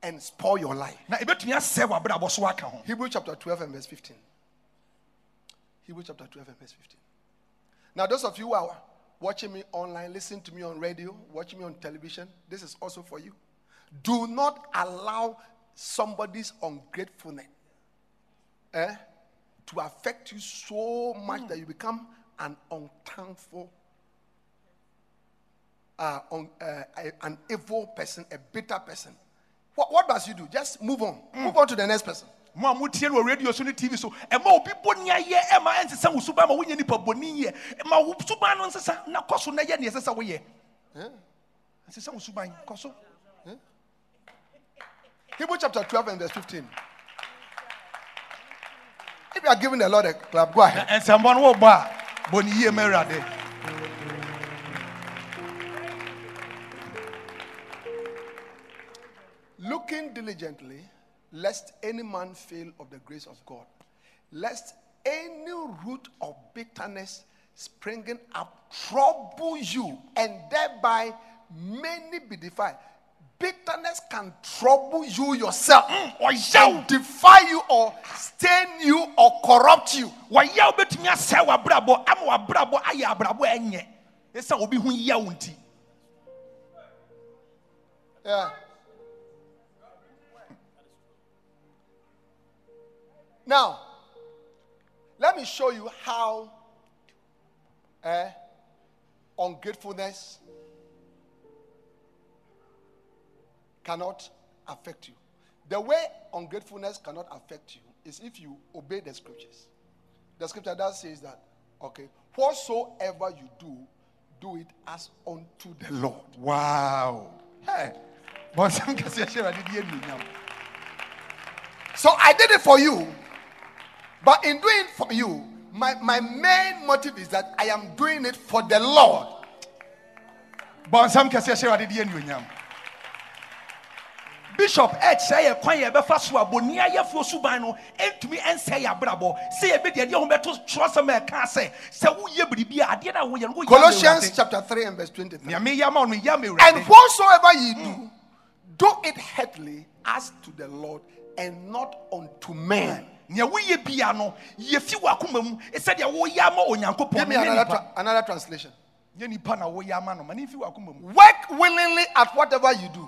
and spoil your life. na ɛbɛtumi asɛe w'abrabɔ so aka ho Hebrews chapter 12 and verse 15. Hebrews chapter 12 and verse 15. Now, those of you who are watching me online, listening to me on radio, watching me on television, this is also for you. Do not allow somebody's ungratefulness eh, to affect you so much that you become an unthankful, uh, un- uh, an evil person, a bitter person. What, what does you do? Just move on. Move on to the next person. Mo a motie no wɔ radio so ne tv so ɛma obi bɔne ayɛ ɛma ɛnsesa wo suban ma wonyɛ nipa bɔne yɛ. Ma wo suban no nsesa na kɔ so na yɛ neɛ ɛsɛ sɛ woyɛ ɛnsesa wo suban kɔ so. Hebrews chapter 12 and verse 15. If you are giving the Lord a clap, go ahead. na nsɛmbɔ no wobɔ a bɔ ne yie ma awurade Looking diligently, lest any man fail of the grace of God, lest any root of bitterness springing up trouble you, and thereby many be defiled. Bitterness can trouble you yourself, ɔyaw and defy you, or stain you, or corrupt you. wɔyaw Now, let me show you how eh, ungratefulness cannot affect you. The way ungratefulness cannot affect you is if you obey the scriptures. The scripture that says that, okay, whatsoever you do, do it as unto the Lord. wow Hey, bɔnsɛm kɛseɛ hyɛ awurade de anuonyam So I did it for you. But in doing for you, my, my main motive is that I am doing it for the Lord. bɔnsɛm kɛseɛ hyɛ awurade de anuonyam bishop eh, ɛkyerɛ yɛ kwan yɛ bɛfa so a eh, bɔni ayɛfoɔ suban no ɛntumi ɛnsɛ yɛ abrabɔ sɛ yɛbɛdi adeɛ ho bɛto twerɛsɛm a sɛ sɛ woyɛ biribi a adeɛ a no Colossians chapter 3 and verse 23. nea meyɛ ama wo no meyɛ ama And whatsoever ye do, mm. do it heartily as to the Lord and not unto men. Nea woyɛ bia no yɛfi w'akoma mu sɛdeɛ woyɛ ama onyankopɔn no, another, nipa- tra- another translation. nyɛ nipa na woyɛ ama no ma ne mfi w'akoma mu. Work willingly at whatever you do,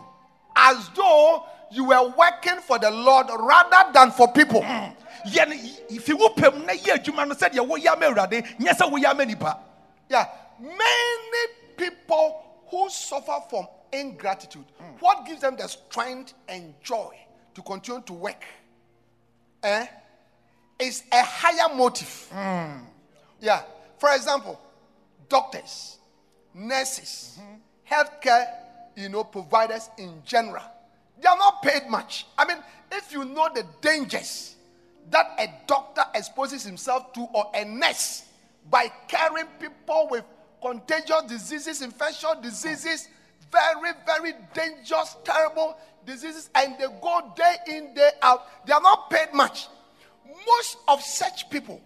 as though you were working for the Lord rather than for people. yɛ no fi wo pam na yɛ adwuma no sɛdeɛ woyɛ ama awurade nyɛ sɛ woyɛ ama nipa. Yeah, many people who suffer from ingratitude, what gives them the strength and joy to continue to work? Eh, is a higher motive. Hmm. Yeah, for example, doctors, nurses, mm-hmm. healthcare, you know, providers in general, they are not paid much. I mean, if you know the dangers that a doctor exposes himself to or a nurse by carrying people with contagious diseases, infectious diseases, very, very dangerous, terrible diseases, and they go day in, day out, they are not paid much. Most of such people,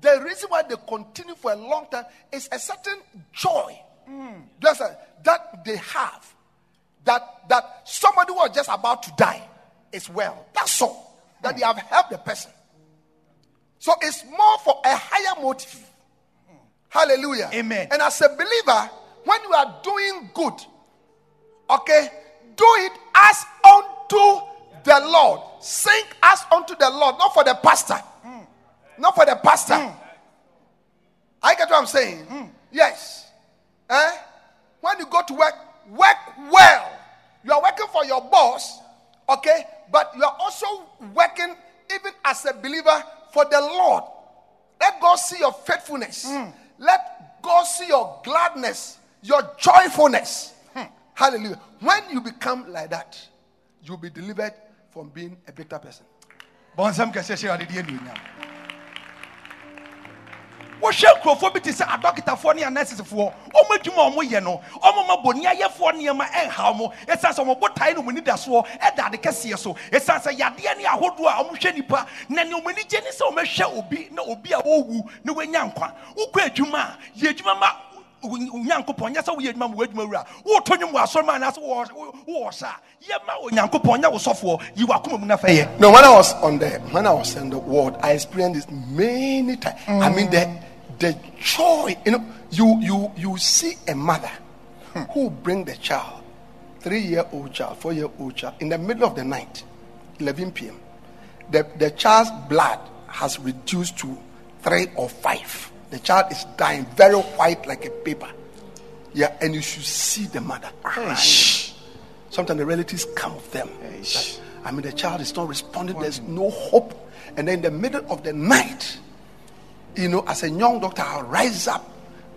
the reason why they continue for a long time is a certain joy uh, that they have that that somebody who was just about to die is well. That's all. That they have helped the person. So it's more for a higher motive. Hallelujah. Amen. And as a believer, when you are doing good, okay, do it as unto the Lord. Sing as unto the Lord, not for the pastor. Hmm. Not for the pastor. Hmm. I get what I'm saying. Hmm. Yes. Eh? When you go to work, work well. You are working for your boss, okay? But you are also working, even as a believer, for the Lord. Let God see your faithfulness. Let God see your gladness, your joyfulness. Hallelujah. When you become like that, you'll be delivered from being a bitter person. bɔnsɛm kɛseɛ hyɛ ade deɛ anuonyam wohwɛ nkurɔfoɔ bi te sɛ adɔkitafoɔ ne anɛsesfoɔ ɔmo adwuma a ɔmo yɛ no ɔmo ma bɔni ayɛfoɔ nneɛma ɛnha ɔmo ɛsiane sɛ ɔmo botae no ɔmo nidasoɔ ɛda ade kɛseɛ so. Ɛsiane sɛ yadeɛ ne ahodoɔ a ɔmo hwɛ nipa na nea ɔmo ani gye ne sɛ ɔmo hwɛ obi na obi a ɔwu na wanya nkwa. Wokɔ adwuma a yɛ adwuma ma onyankopɔn nyɛ sɛ woyɛ adwuma ma w'adwuma wura wotɔ nwom wɔ asɔre ma anaasɛ wowɔ wowɔ ɔhyɛ a yɛma onyankopɔn nyɛ wo sɔfoɔ yi wakoma mu na fɛyɛ No, when I was on the when I was in the world, I experienced this many times. I mm. mean the the joy, you know, you you you see a mother hmm. who bring the child, three year old child, four year old child, in the middle of the night, 11 p.m. The the child's blood has reduced to three or five. The child is dying, very white like a paper. Yeah, and you should see the mother crying. Sometimes the relatives come of them. That, I mean, the child is not responding. There's no hope. And then in the middle of the night, you know, as a young doctor, I'll rise up,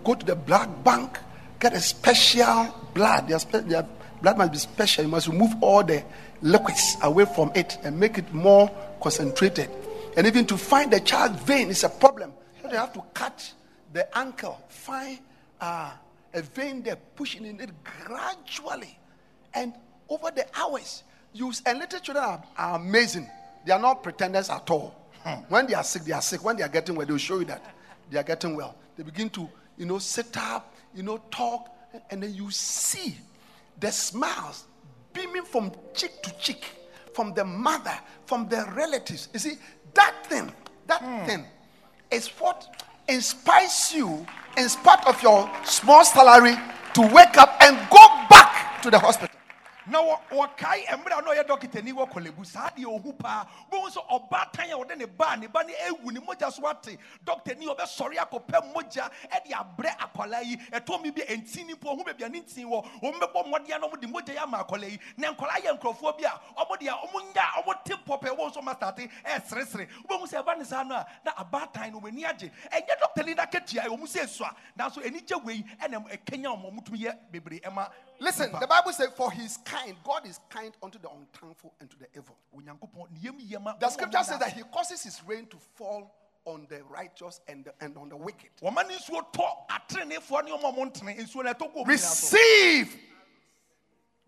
go to the blood bank, get a special blood. Their, spe- their blood must be special. You must remove all the liquids away from it and make it more concentrated. And even to find the child's vein is a problem. They have to cut the ankle, find uh, a vein there, pushing in it gradually. And over the hours, you and little children are, are amazing. They are not pretenders at all. When they are sick, they are sick. When they are getting well, they'll show you that they are getting well. They begin to, you know, sit up, you know, talk, and then you see the smiles beaming from cheek to cheek, from the mother, from the relatives. You see, that thing, that thing is what inspires you, in spite of your small salary, to wake up and go back to the hospital. Na wɔkae mmerɛ a na ɔyɛ dɔkitani wɔ kɔlɛbu saa deɛ ɔhu paa. Bohu sɛ ɔbaatan a wɔde ne baa ne ba ne ɛwu ne mogya so ate dɔkitani ɔbɛsɔre akɔpɛ mogya mi bi ɛnti po ɔhu baabi a ne nti wɔ wɔn bɛbɔ mmɔden na wɔde mogya yi ama akwadaa yi. Na nkwadaa yɛ nkurɔfoɔ bi a ɔmo deɛ ɔmo nya ɔmo te pɔpɛ wɔn no a na abaatan no wɔn ani agye na ketua wɔn sɛ esua. Nanso anigye wei ɛna wɔn yɛ ɛma Listen, the Bible says, For he is kind. God is kind unto the unthankful and to the evil. onyankopɔn ne yam yɛ ma The scripture says that he causes his rain to fall on the righteous and, the, and on the wicked. wɔma ne nsuo tɔ atenenefoɔ ne ɔma ɔmo ntene nsuo no ɛtɔ gu ɔmo nyinaa so Receive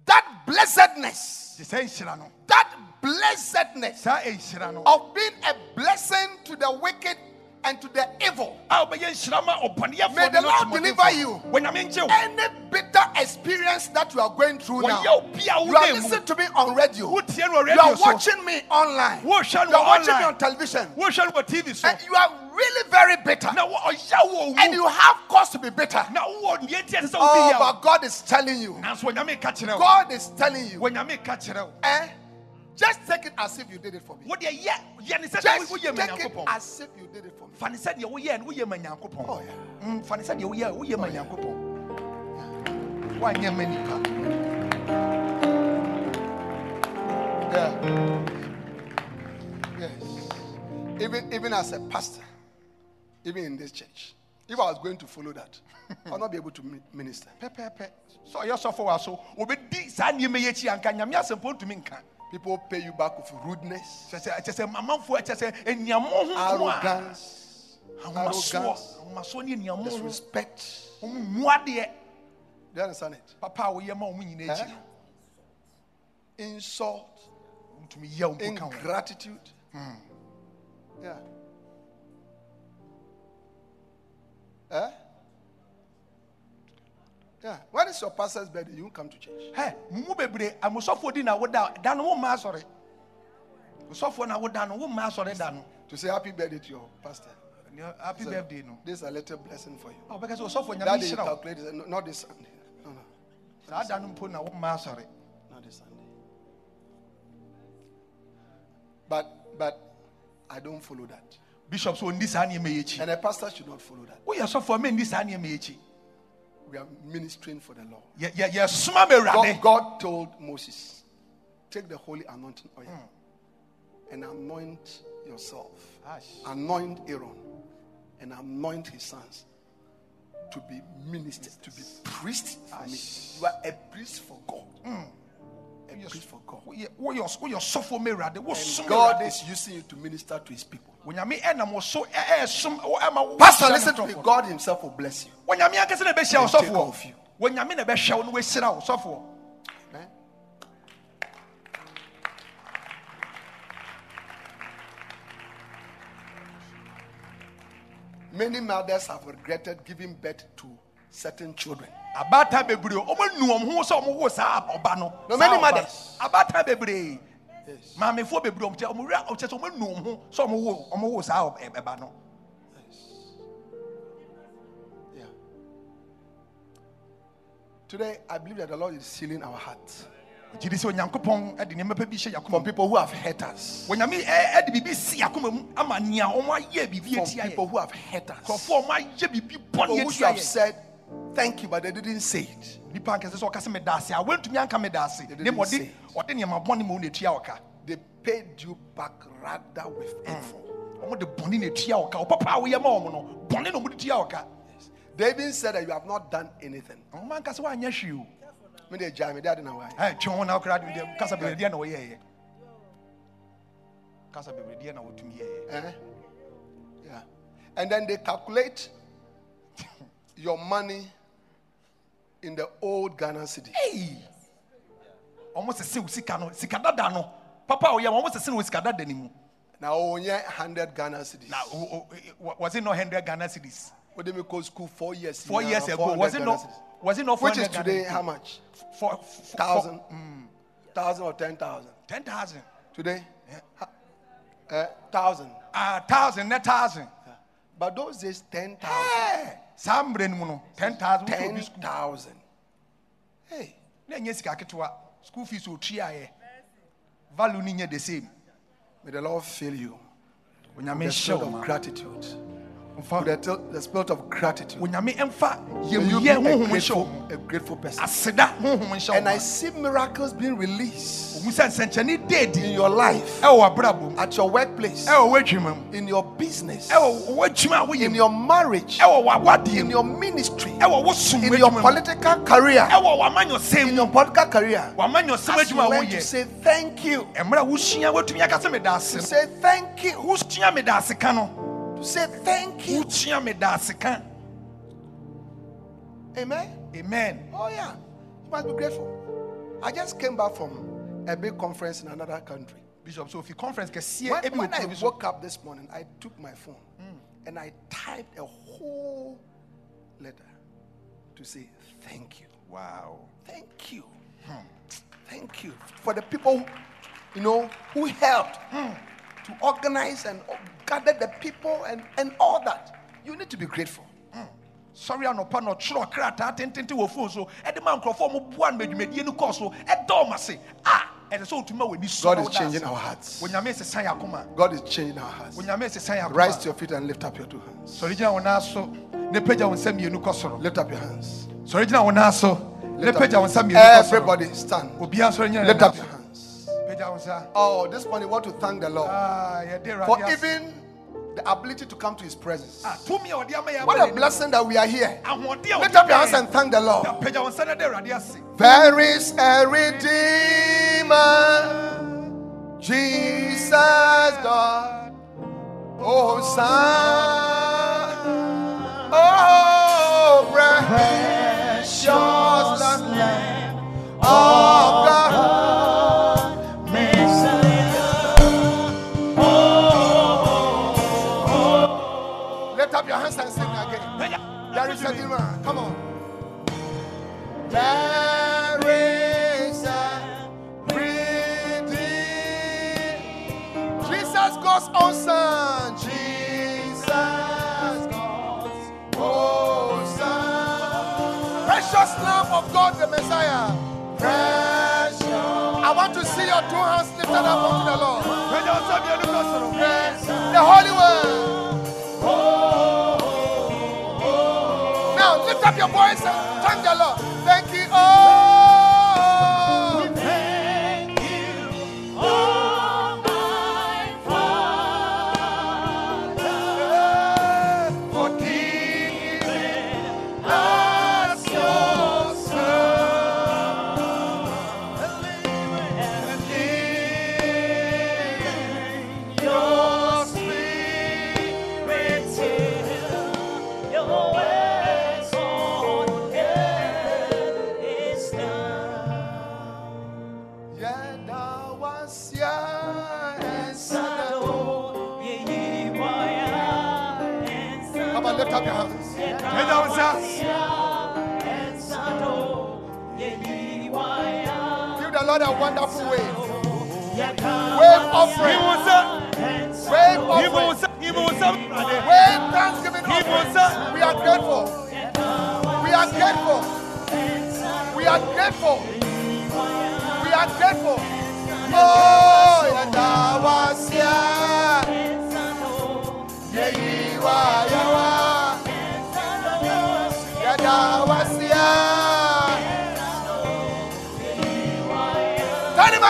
that blessedness, te sɛ nhyira that blessedness saa nhyira no of being a blessing to the wicked and to the evil. a wobɛyɛ nhyira ma ɔbɔneyɛfoɔ May the Lord deliver you. wɔnyame nkye wo Any bitter experience that you are going through now, you are listening to me on radio. You are watching me online. You are watching me on television. wohwɛ no wɔ tv And you are really very bitter. na wɔ- ɔyɛ And you have cause to be bitter. na wowɔ deɛ nti ɛsɛ sɛ Oh, but God is telling you. nanso wɔnyame ka kyerɛ wo God is telling you. wɔnyame ka kyerɛ wo Eh? Just take it as if you did it for me. wodeɛ yɛ yɛ ne Just sɛ woyɛ ma take it as if you did it for me. fa ne sɛ deɛ woyɛ no woyɛ ma nyankopɔn Oh, yeah. Mm, fa ne sɛ deɛ woyɛ woyɛ ma nyankopɔn woanyɛ ma nipa Yeah. Yes. Even, even as a pastor, even in this church, if I was going to follow that, I'll not be able to mi- minister. sɛ ɔyɛ sɔfo wa so saa nneɛma yi akyi anka nyame asɛmpo ntumi nka People pay you back with rudeness, kyɛ sɛ kyɛ sɛ amanfoɔ kyɛ sɛ aniamo ho nko a arrogance, arrogance, ahomasoɔ ne aniamo ho disrespect. Do you understand it? papa a ma ɔmo nyinaa Eh? Insult, no ntumi yɛ wo mpo ka ho ingratitude. Yeah. Eh? Yeah. When is your pastor's birthday? You come to church. hɛ mu bebree amosɔfoɔ di na woda da no womma asɔre osɔfoɔ na woda no womma asɔre da no To say happy birthday to your pastor. Happy So, birthday no This is a little blessing for you. wobɛka sɛ osɔfoɔ nyame That you nhyira calculate, no, not this Sunday. No, no, da no mpo na womma asɔre not this Sunday. But but I don't follow that. Bishops saa nneɛma yi akyi And a pastor should not follow that. woyɛ sɔfoɔ mendi saa nneɛma yi akyi We are ministering for the Lord. Yeah, yeah, yeah. God, God told Moses, take the holy anointing oil hmm. and anoint yourself. Anoint Aaron and anoint his sons to be ministers, to be priests for me. You are a priest for God. Hmm. A priest for God. woyɛ woyɛ ɔs- woyɛ ɔsɔfoɔ ma awurade wosom And God is using you to minister to his people. onyame ɛnam wo so ɛ- ɛɛsom wɔ- ɛma wo- Pastor, listen to me. God himself will bless you. onyame ankasa na ɛbɛhyia wo And take off you. onyame na ɛbɛhyɛ wo no wɔahyira wo sɔfoɔ Amen. Many mothers have regretted giving birth to certain children. abaatan bebree ɔmo nu ɔmo ho sɛ ɔmo wo saa ɔba no No, saa many ɔba. mothers. abaatan bebree Yes. maamefoɔ bebree ɔmo kyɛ ɔmo wura ɔkyɛ sɛ ɔmo nu ɔmo ho sɛ ɔmo wo ɔmo wo saa ɔb- ɛ- ɛba no Yeah. Today, I believe that the Lord is sealing our hearts gyidi sɛ onyankopɔn ɛde nneɛma pa bi hyɛ from yakoma people who have hurt us. onyame ɛ- ɛde biribi si yakoma mu ama nea ɔmo ayɛ biribi From atia people yɛ who have hurt us. nkurɔfoɔ ɔmo ayɛ biribi People bɔne who should atia have yɛ said thank you, but they didn't say it. nipa nkɛse sɛ ɔka sɛ meda ase a wantumi anka meda They ne didn't say ɔde it. ɔde nneɛma bɔne ma wo na ɛtua ɔka They paid you back rather with mm. evil. ɔmo de bɔne na ɛtua ɔka ɔpapa a woyɛ ma ɔmo no bɔne na ɔmo de tua ɔka They even said that you have not done anything. ɔmo anka sɛ woanyɛ hwee o Me de jam me dad na why. Eh, hey, twe ho na wokra de deɛ eh. kasa bebree na wɔyɛɛyɛ kasa bebree na wɔtumi yɛɛyɛ Eh? Yeah. And then they calculate your money in the old Ghana cedi. Hey! ɔmo sese wo sika no sika dada no papa a ɔyɛ ma ɔmo sese no wɔ sika dada no Now, only 100 Ghana cedis. na o- o- o- was it not 100 Ghana cedis What they go school four years. four now, years ago 400 was it not was it not Which is 400 Ghana today cedis? how much? for, for, Thousand, thousand or ten thousand. 10,000 Today, uh, thousand. ah thousand net thousand But those days, ten thousand. Hey! saa mmerɛ no mu no 10,000 wofɛ Ten obi school thousand. Hey, na ɛnyɛ sika ketewa school fees ɔtuaeɛ value no nyɛ the same may the Lord fill you. onyame spirit of gratitude. Mfa- The, the spirit of gratitude. May you be a grateful, a grateful person. aseda. Honhom nhyɛ And I see miracles being released. Ɔhu sɛ nsɛnkyɛnne deedi. In your life, ɛwɔ w'abrabɔ mu. At your workplace, ɛwɔ w'adwuma mu. In your business, ɛwɔ w'adwuma a woyɛ in your marriage, in your ministry, ɛwɔ wo som in your political career, in your political career. As you learn to say thank you, mmerɛ a wosua woatumi aka sɛ meda ase to no. Say thank you, wosua meda ase ka no to say thank you. wosua meda ase ka Amen. amen Oh, yeah. You must be grateful. I just came back from a big conference in another country. bishop so ofi conference kɛseɛ When, ebi when I kuro bi so woke up this morning, I took my phone mm. and I typed a whole letter to say thank you. wow Thank you. Hmm. Thank you for the people, you know, who helped hmm. To organize and gather the people and, and all that. You need to be grateful. sɔre anɔpa na ɔtwerɛ krataa tentente wɔ fon so ɛde ma nkurɔfoɔ mo boa no madwumadie no kɔɔ so ɛda ɔma se a ɛsɛ sɛ ɔtumi ma w'ani so God is changing our hearts. onyame sesa yɛ akoma God is changing our hearts. onyame sesa yɛ Rise to your feet and lift up your two hands. sɔre gyina wo nan so ne pagya wo nsa mmienu kɔ soro Lift up your hands. sɔre gyina wo nan so ne Lift up pagya wo nsa your- mmienu kɔ soro Everybody stand. obiara nsɔre nyina ne Lift up your hands. Pagya wo nsa Oh, this morning, want to thank the Lord Ah, for even the ability to come to His presence. Ah, tumi a ɔde ama yɛ What a blessing that we are here. no. ahoɔden a Lift up your hands and thank the Lord. Na pagya wo nsa na de Awurade ase There is a Redeemer, Jesus God. Oh, Son. Oh, precious Lamb of There is a Redeemer. Come on. There is a Redeemer. Jesus God's own Son. Jesus God's own Son. Precious Lamb of God, the Messiah. Precious. I want to see your two hands lifted up unto the Lord. pagya wo nsa mmienu kɔ soro The Holy One. Your voice and thank the Lord. Thank you. Oh, Lord a wonderful wave. Wave offering. Wave offering. nsa yi wo nsa Awurade. Wave thanksgiving offering. We are grateful. We are grateful. We are grateful. We are grateful. Oh, Yadawasia. Yeyiwa yawa. Yadawasia.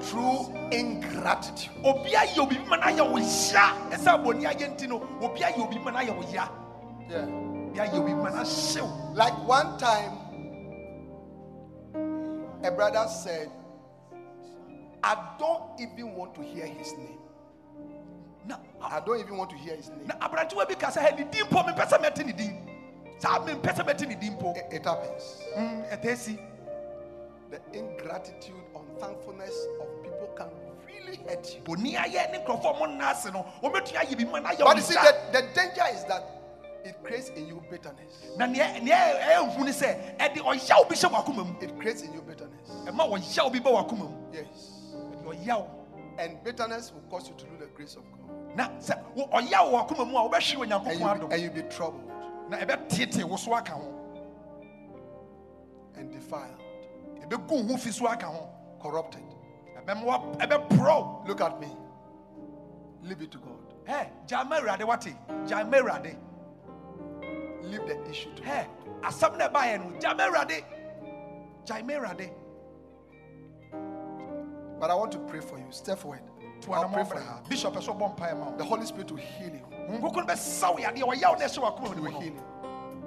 through ingratitude. obi ayɛ obi ma no ayɛ wo ya ɛsɛ abɔni ayɛ nti no obi ayɛ obi ma no ayɛ wo ya Yeah. obi ayɛ obi ma no Like one time, a brother said, I don't even want to hear his name. na I don't even want to hear his name. na aberantewa bi ka sɛ hɛ ne din mpo mempɛ sɛ mɛte ne din saa mempɛ sɛ mɛte ne din It, happens. Mm, ɛtɛ The ingratitude, unthankfulness of people can really hurt you. bɔni ayɛ ne nkurɔfoɔ mo nna ase no wɔbɛtumi ayɛ bi ma no ayɛ But you see, the, the danger is that it creates in you bitterness. na neɛ neɛ ɛyɛ nhu ne sɛ ɛde ɔyaw bi hyɛ wakoma mu It creates in you bitterness. ɛma ɔyaw bi ba wakoma mu Yes. And bitterness will cause you to lose the grace of God. na sɛ wo- ɔyaw wɔ wakoma mu And you'll be, and you'll be troubled na ɛbɛtete wo so and defiled, ɛbɛgu ho fi so aka corrupted. ɛbɛma wa ɛbɛporɔ Look at me. Leave it to God. Hey, gyaa ma awurade wate gyaa ma Leave the issue to God. ɛ asɛm na ɛbaeɛ no gyaa ma awurade gyaa ma awurade But I want to pray for you. Step forward. to I'll pray for ha bishop ɛsɛ ɔbɔ mpaeɛ ma The Holy Spirit will heal you. nkoko no bɛsa wo yadeɛ ɔyaw na ɛhyɛ wakoma He will heal you.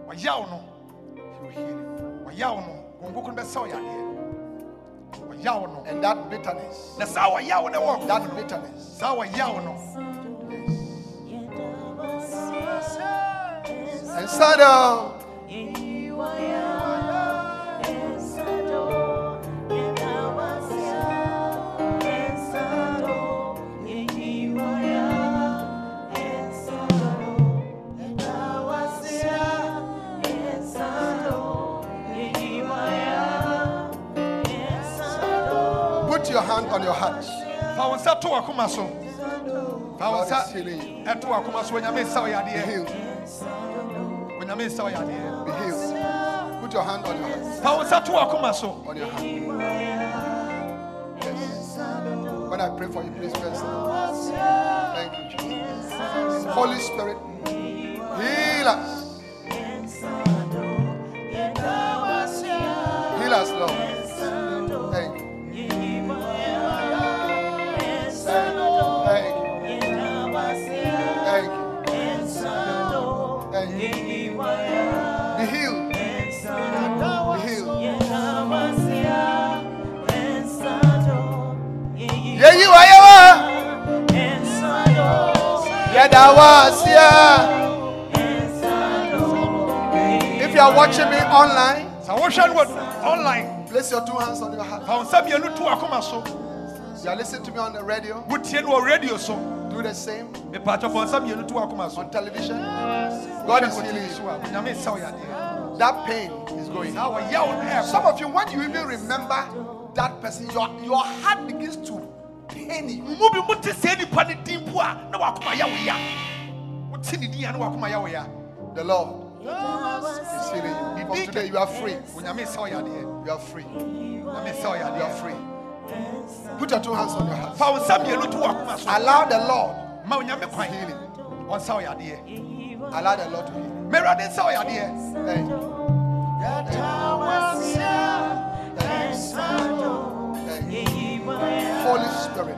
He will heal you. And that bitterness, na saa ɔyaw no ɛwɔ that bitterness, saa ɔyaw no. And settle. On your heart. fa wo nsa to so fa wo God nsa is healing you. ɛto wakoma so onyame nsa wo Be healed. onyame nsa wo yadeɛ Be healed. Put your hand on your heart. fa wo nsa to wakoma so On your hand. Yes. When I pray for you, please first. Thank you, Jesus. Holy Spirit, online, no wɔ online place your two hands on your heart. fa wo nsa mmienu to wakoma so You are listening to me on the radio. wotie no wɔ radio so Do the same mepatwɔ fa wo nsa mmienu to wakoma so on television. God is healing so you. a onyame nsa wo yadeɛ That pain is going. saa ɔyaw no ɛɛkɔ Some of you, when you even remember that person, your, your heart begins to pain you. mu bi mote sɛ nipa no din po a na wakoma yɛ wo ya wote ne din a na wakoma yɛ wo ya The Lord is healing you. From today, you are free. onyame nsa wo yadeɛ You are free. onyame nsa wo You are free. Put your two hands on your heart. fa wo nsa mmienu to wakoma so Allow the Lord ma onyame kwan heal it. ɔnsa wo yadeɛ Allow the Lord to heal it. ma awurade nsa Thank you. Thank you. Holy Spirit,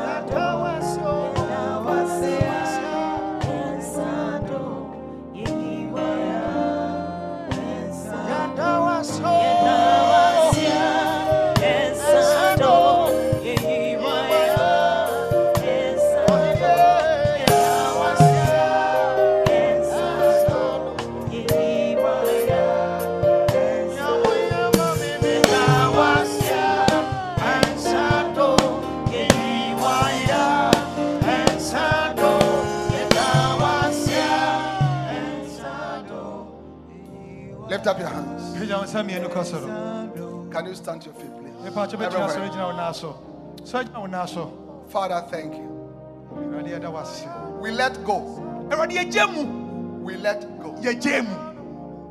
stand to your feet, please? mepaakyɛ bɛgyina soro Everywhere. gyina wo nan so sɛ gyina wo nan so Father, thank you. awurade yɛda wo ase We let go. awurade yɛgye mu We let go.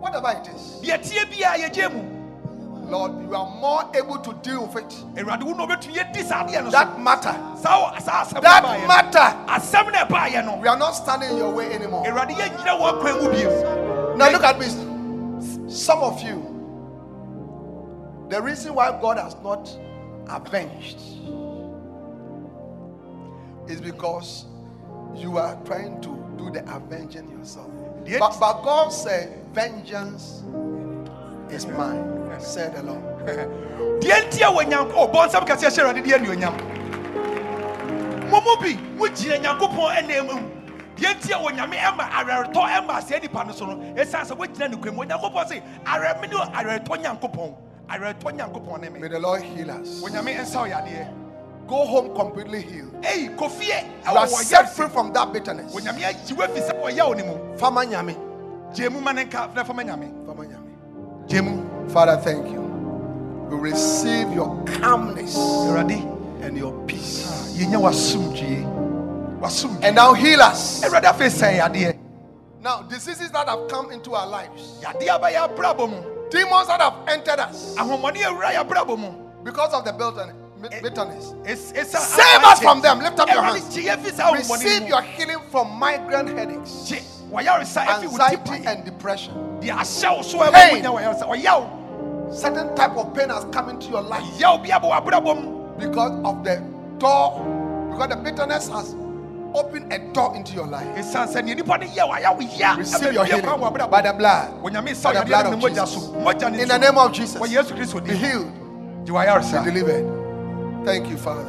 Whatever it is, deɛ tie biara yɛgye mu Lord, you are more able to deal with it. awurade wo na wobɛtumi yɛdi saa adeɛ no so That matter. saa wɔ- saa asɛm no That matter. asɛm no ɛbaeɛ no We are not standing in your way anymore. awurade yɛnyina wɔ kwan mu bio Now look at me. Some of you, the reason why God has not avenged is because you are trying to do the avenging yourself. But, but God said, Vengeance is mine, said the Lord. deɛ ntia wɔ nyanko ɔbɔ nsɛm kɛseɛ oh, hyɛ awurade deɛ anuonyam mo mu bi mogyina nyankopɔn ɛnam mu deɛ ntia wɔ nyame ɛma awerɛretɔ ɛma asɛe nipa no so no ɛsiane sɛ wogyina ne kwa mu onyankopɔn se awerɛ me ne awerɛretɔ nyankopɔn nyankopɔn May the Lord heal us. onyame ɛnsa wo yadeɛ Go home completely healed. kɔfie You are set free from that bitterness. onyame agyi woafi sɛ ɔyɛ wo ne mu Fama nyame. gye mu ma ne nka na fama nyame Fama nyame. gye mu Father, thank you. We receive your calmness and your peace. Ah, wasomdwie And now heal us. awurade afei sɛe yadeɛ Now, diseases that have come into our lives, yadeɛ abɛyɛ abrabɔ mu demons that have entered us ahomɔne awura yɛ abrabɔ mu because of the bittern- eh, bitterness. Save us from them. Lift up your hands. gye yɛn fi saa ahomɔne Receive your healing from migraine headaches, Gye wɔyaresa efi wo anxiety, and depression. deɛ ahyɛ wo so ɛma Pain. wonya wɔyaresa ɔyaw Certain type of pain has come into your life yaw bi abɔ w'abrabɔ mu because of the door, because the bitterness has opened a door into your life. ɛsiane sɛ neɛ nipa no yɛ wɔ ayɛ wo ya Receive your healing kwan wɔ abrabɔ by the blood. By the blood of Jesus. so mogya ne In the name of Jesus, wɔ yesu kristo be healed. be delivered. Thank you, Father.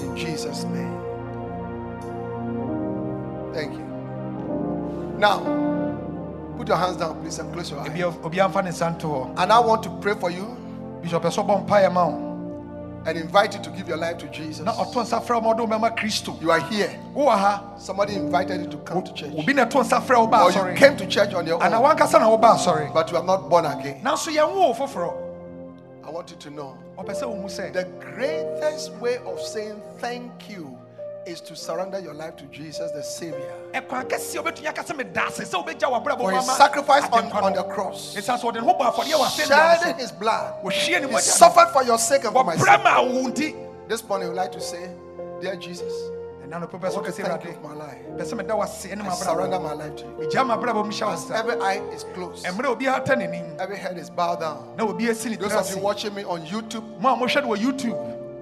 In Jesus' name. Thank you. Now, put your hands down, please, and close your eyes. Obi amfa ne nsa nto hɔ And I want to pray for you bishop and invite you to give your life to Jesus. na ɔto nsa frɛ wo ma ɔde wo bɛma kristo You are here. Somebody invited you to come to church. obi na ɛto nsa frɛ wo ba Or you came to church on your own, wankasa na woba asɔre but you are not born again. nanso yɛnwo wo foforɔ I want you to know ɔpɛ sɛ wohu sɛ the greatest way of saying thank you is to surrender your life to Jesus, the Savior. ɛkwan kɛseɛ wobɛtumi aka sɛ meda ase sɛ wobɛgya w'abrabɔ For his sacrifice on, on the cross. ɛsiane sɛ ɔde ne ho bɔ afɔdeɛ wɔ asɛnnua shedding his blood. so wɔhwie ne He suffered for your sake and for my sake. ma wo nti This morning, I would like to say, Dear Jesus, ɛna no pɛpɛ I want to thank you for my life. pɛ sɛ meda wase ne I surrender my life to you. megya mabrabɔ mu hyɛ wo As every eye is closed, ɛmmerɛ obi ata n'anim every head is bowed down. na obi asi ne Those of you watching me on YouTube,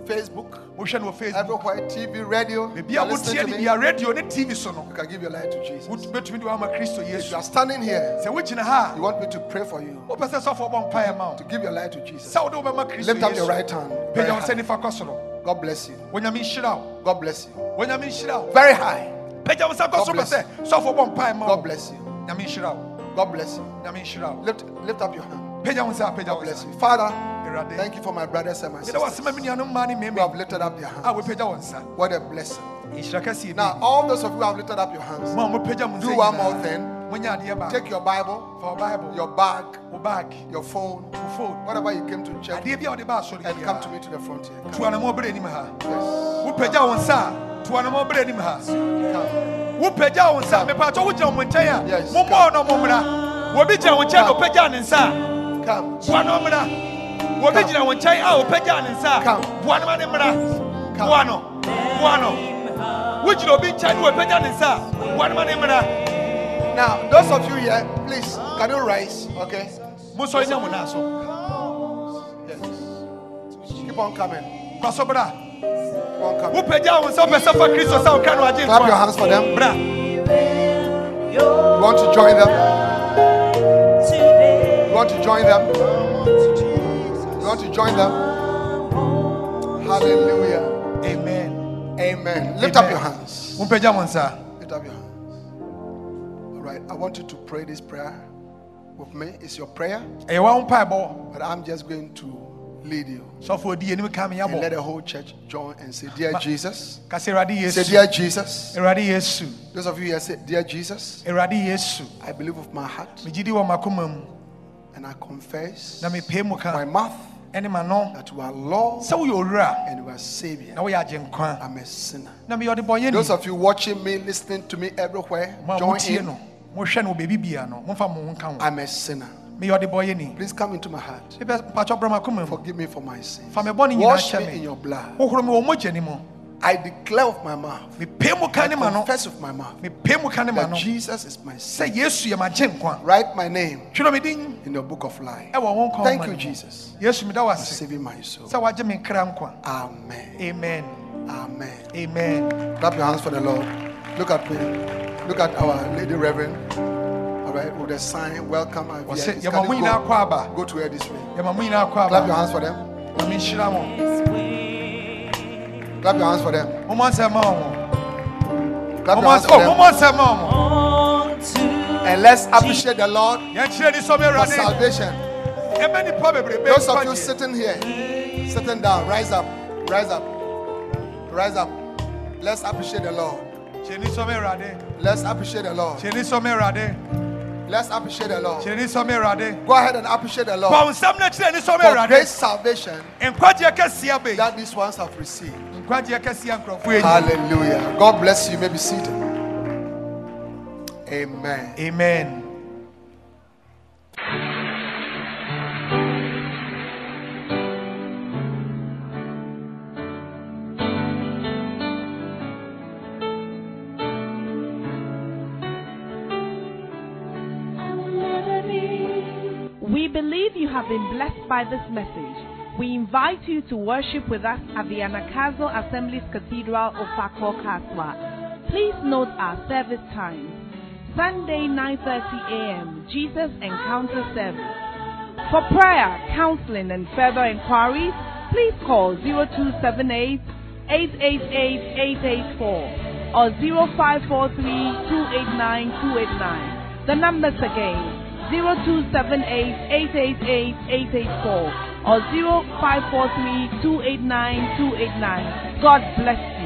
mo a mohwɛ no wɔ youtube Facebook, mohwɛ no wɔ facebook everywhere, TV, radio, baabi you a are listening wotie to no me, bia radio ne tv so no you can give your life to Jesus. wot- bɛtumi de woama kristo If you are standing here, sɛ wogyina ha you want me to pray for you, a wopɛ sɛ sɔfoɔ bɔ mpaeɛ ma wo to give your life to Jesus. sɛ wode wobɛma kristo Lift up your right hand. Pagya wo nsa high. nifa kɔ soro God bless you. onyame nhyira wo God bless you. onyame nhyira wo Very high. pagya wo nsa kɔ God soro pɛ bless sɛ sɔfoɔ bɔ mpaeɛ ma wo God bless you. nyame nhyira wo God bless you. nyame nhyira wo Lift, lift up your hand. pagya wo nsa pagya God wo bless you. Father, thank you for my brothers and my sisters. ma me nuanom mmaa ne who have lifted up their hands. Ah, nsa What a blessing. Now, all those of you who have lifted up your hands, mo a mopagya mo do one more thing. monyɛ adeɛ baako Take your Bible, wo bible. your bag, bag your phone, phone whatever you came to check, adeɛ bi a wode ba asɔre and come to me to the front here. Come. anamɔ berɛ anim ha Yes. wopagya wo nsa a tu anamɔ berɛ anim ha Come. wo nsa mepatɔ wogyina mo nkyɛn a Yes, no mo mmra wɔbi gyina wo nkyɛn na ɔpagya ne nsa a Come. boa no mmra wɔbi gyina wo nkyɛn a ɔpagya ne nsa a boa no ma ne mmra Come. boa no Buano. Which will be Chad will better than sir. One man in Now, those of you here, please, can you rise? Okay. Muso in Yamunaso. Yes. Keep on coming. Kwasobra. Keep on coming. Down some person for Christos out can I Clap your hands for them. Bra. You want to join them? You want to join them? You want to join them? Hallelujah. Amen. Amen. Lift up your hands. Who pay down sir? Lift up your hands. All right. I want you to pray this prayer with me. It's your prayer, A one pieball. but I'm just going to lead you. So for the enemy coming And let the whole church join and say, Dear Jesus. Say. Dear Jesus. Those of you here say, Dear Jesus. I believe with my heart Mejidi wa makumam. and I confess Na me with my mouth Ene ma no. that you are Sɛ woyɛ owura and you are Savior. na woyɛ agyenkwa. I'm a sinner. Na meyɛ ɔde bɔnyɛ Those of you watching me, listening to me everywhere, join in. no. Mohwɛ no baabi bia no. Momfa mo ho nka ho. I'm a sinner. Meyɛ ɔde bɔnyɛ ni. Please come into my heart. Mepɛ mpatsɔ brɛ makoma mu. Forgive me for my sins. Fa me bɔne nyinaa Wash me in your blood. Wohoro me wɔ mogya ni mu. I declare with my mouth, Mepɛ mu ka I ne confess with my mouth Mepɛ mu ka ne that. Jesus is my Sɛ Savior. Yesu yɛ m'agyenkwa. Write my name Twerɛ me in the book of life. ɛwɔ wo nkwa Thank you. Jesus, Yesu meda wo for saving my soul. sɛ wagye me nkra nkwa. Amen. Amen. Amen. Amen. Clap your hands for the Lord. Look at me. Look at our Lady Reverend. All right, with the sign, welcome. our Wɔsɛ VIPs. yɛma Can mo you go, go to her this way. Yɛma mo nyinaa kɔ Clap your aba. hands for them. Na menhyira mo. Clap your hands for them. Mommɔ nsɛm ma wɔn. Clap your Mommɔ hands nsɛm- for oh, them. mommɔ nsɛm ma. And let's appreciate the Lord Yɛnkyerɛ ni sɔmi for Awurade. salvation. Ɛbɛ nipa bebrebe Those of you sitting here, sitting down, rise up, rise up, rise up. Let's appreciate the Lord. Kyerɛ ni sɔmi Awurade. Let's appreciate the Lord. Kyerɛ ni sɔmi Awurade. Let's appreciate the Lord. Kyerɛ ni sɔmi Awurade. Go ahead and appreciate the Lord Bɔ nsɛm na kyerɛ ni sɔmi for great Awurade. salvation Nkwagye kɛseɛ that these ones have received. Nkwagye kɛseɛ nkurɔfoɔ yi. Hallelujah. God bless you. You may be seated. Amen. Amen. We believe you have been blessed by this message. We invite you to worship with us at the Anagkazo Assemblies Cathedral of Fako Kaswa. Please note our service times. Sunday 9:30 a.m. Jesus Encounter Service. For prayer, counseling and further inquiries, please call 0278 888 884 or 0543 289 289. The numbers again 0278 888 884 or 0543 289 289. God bless you.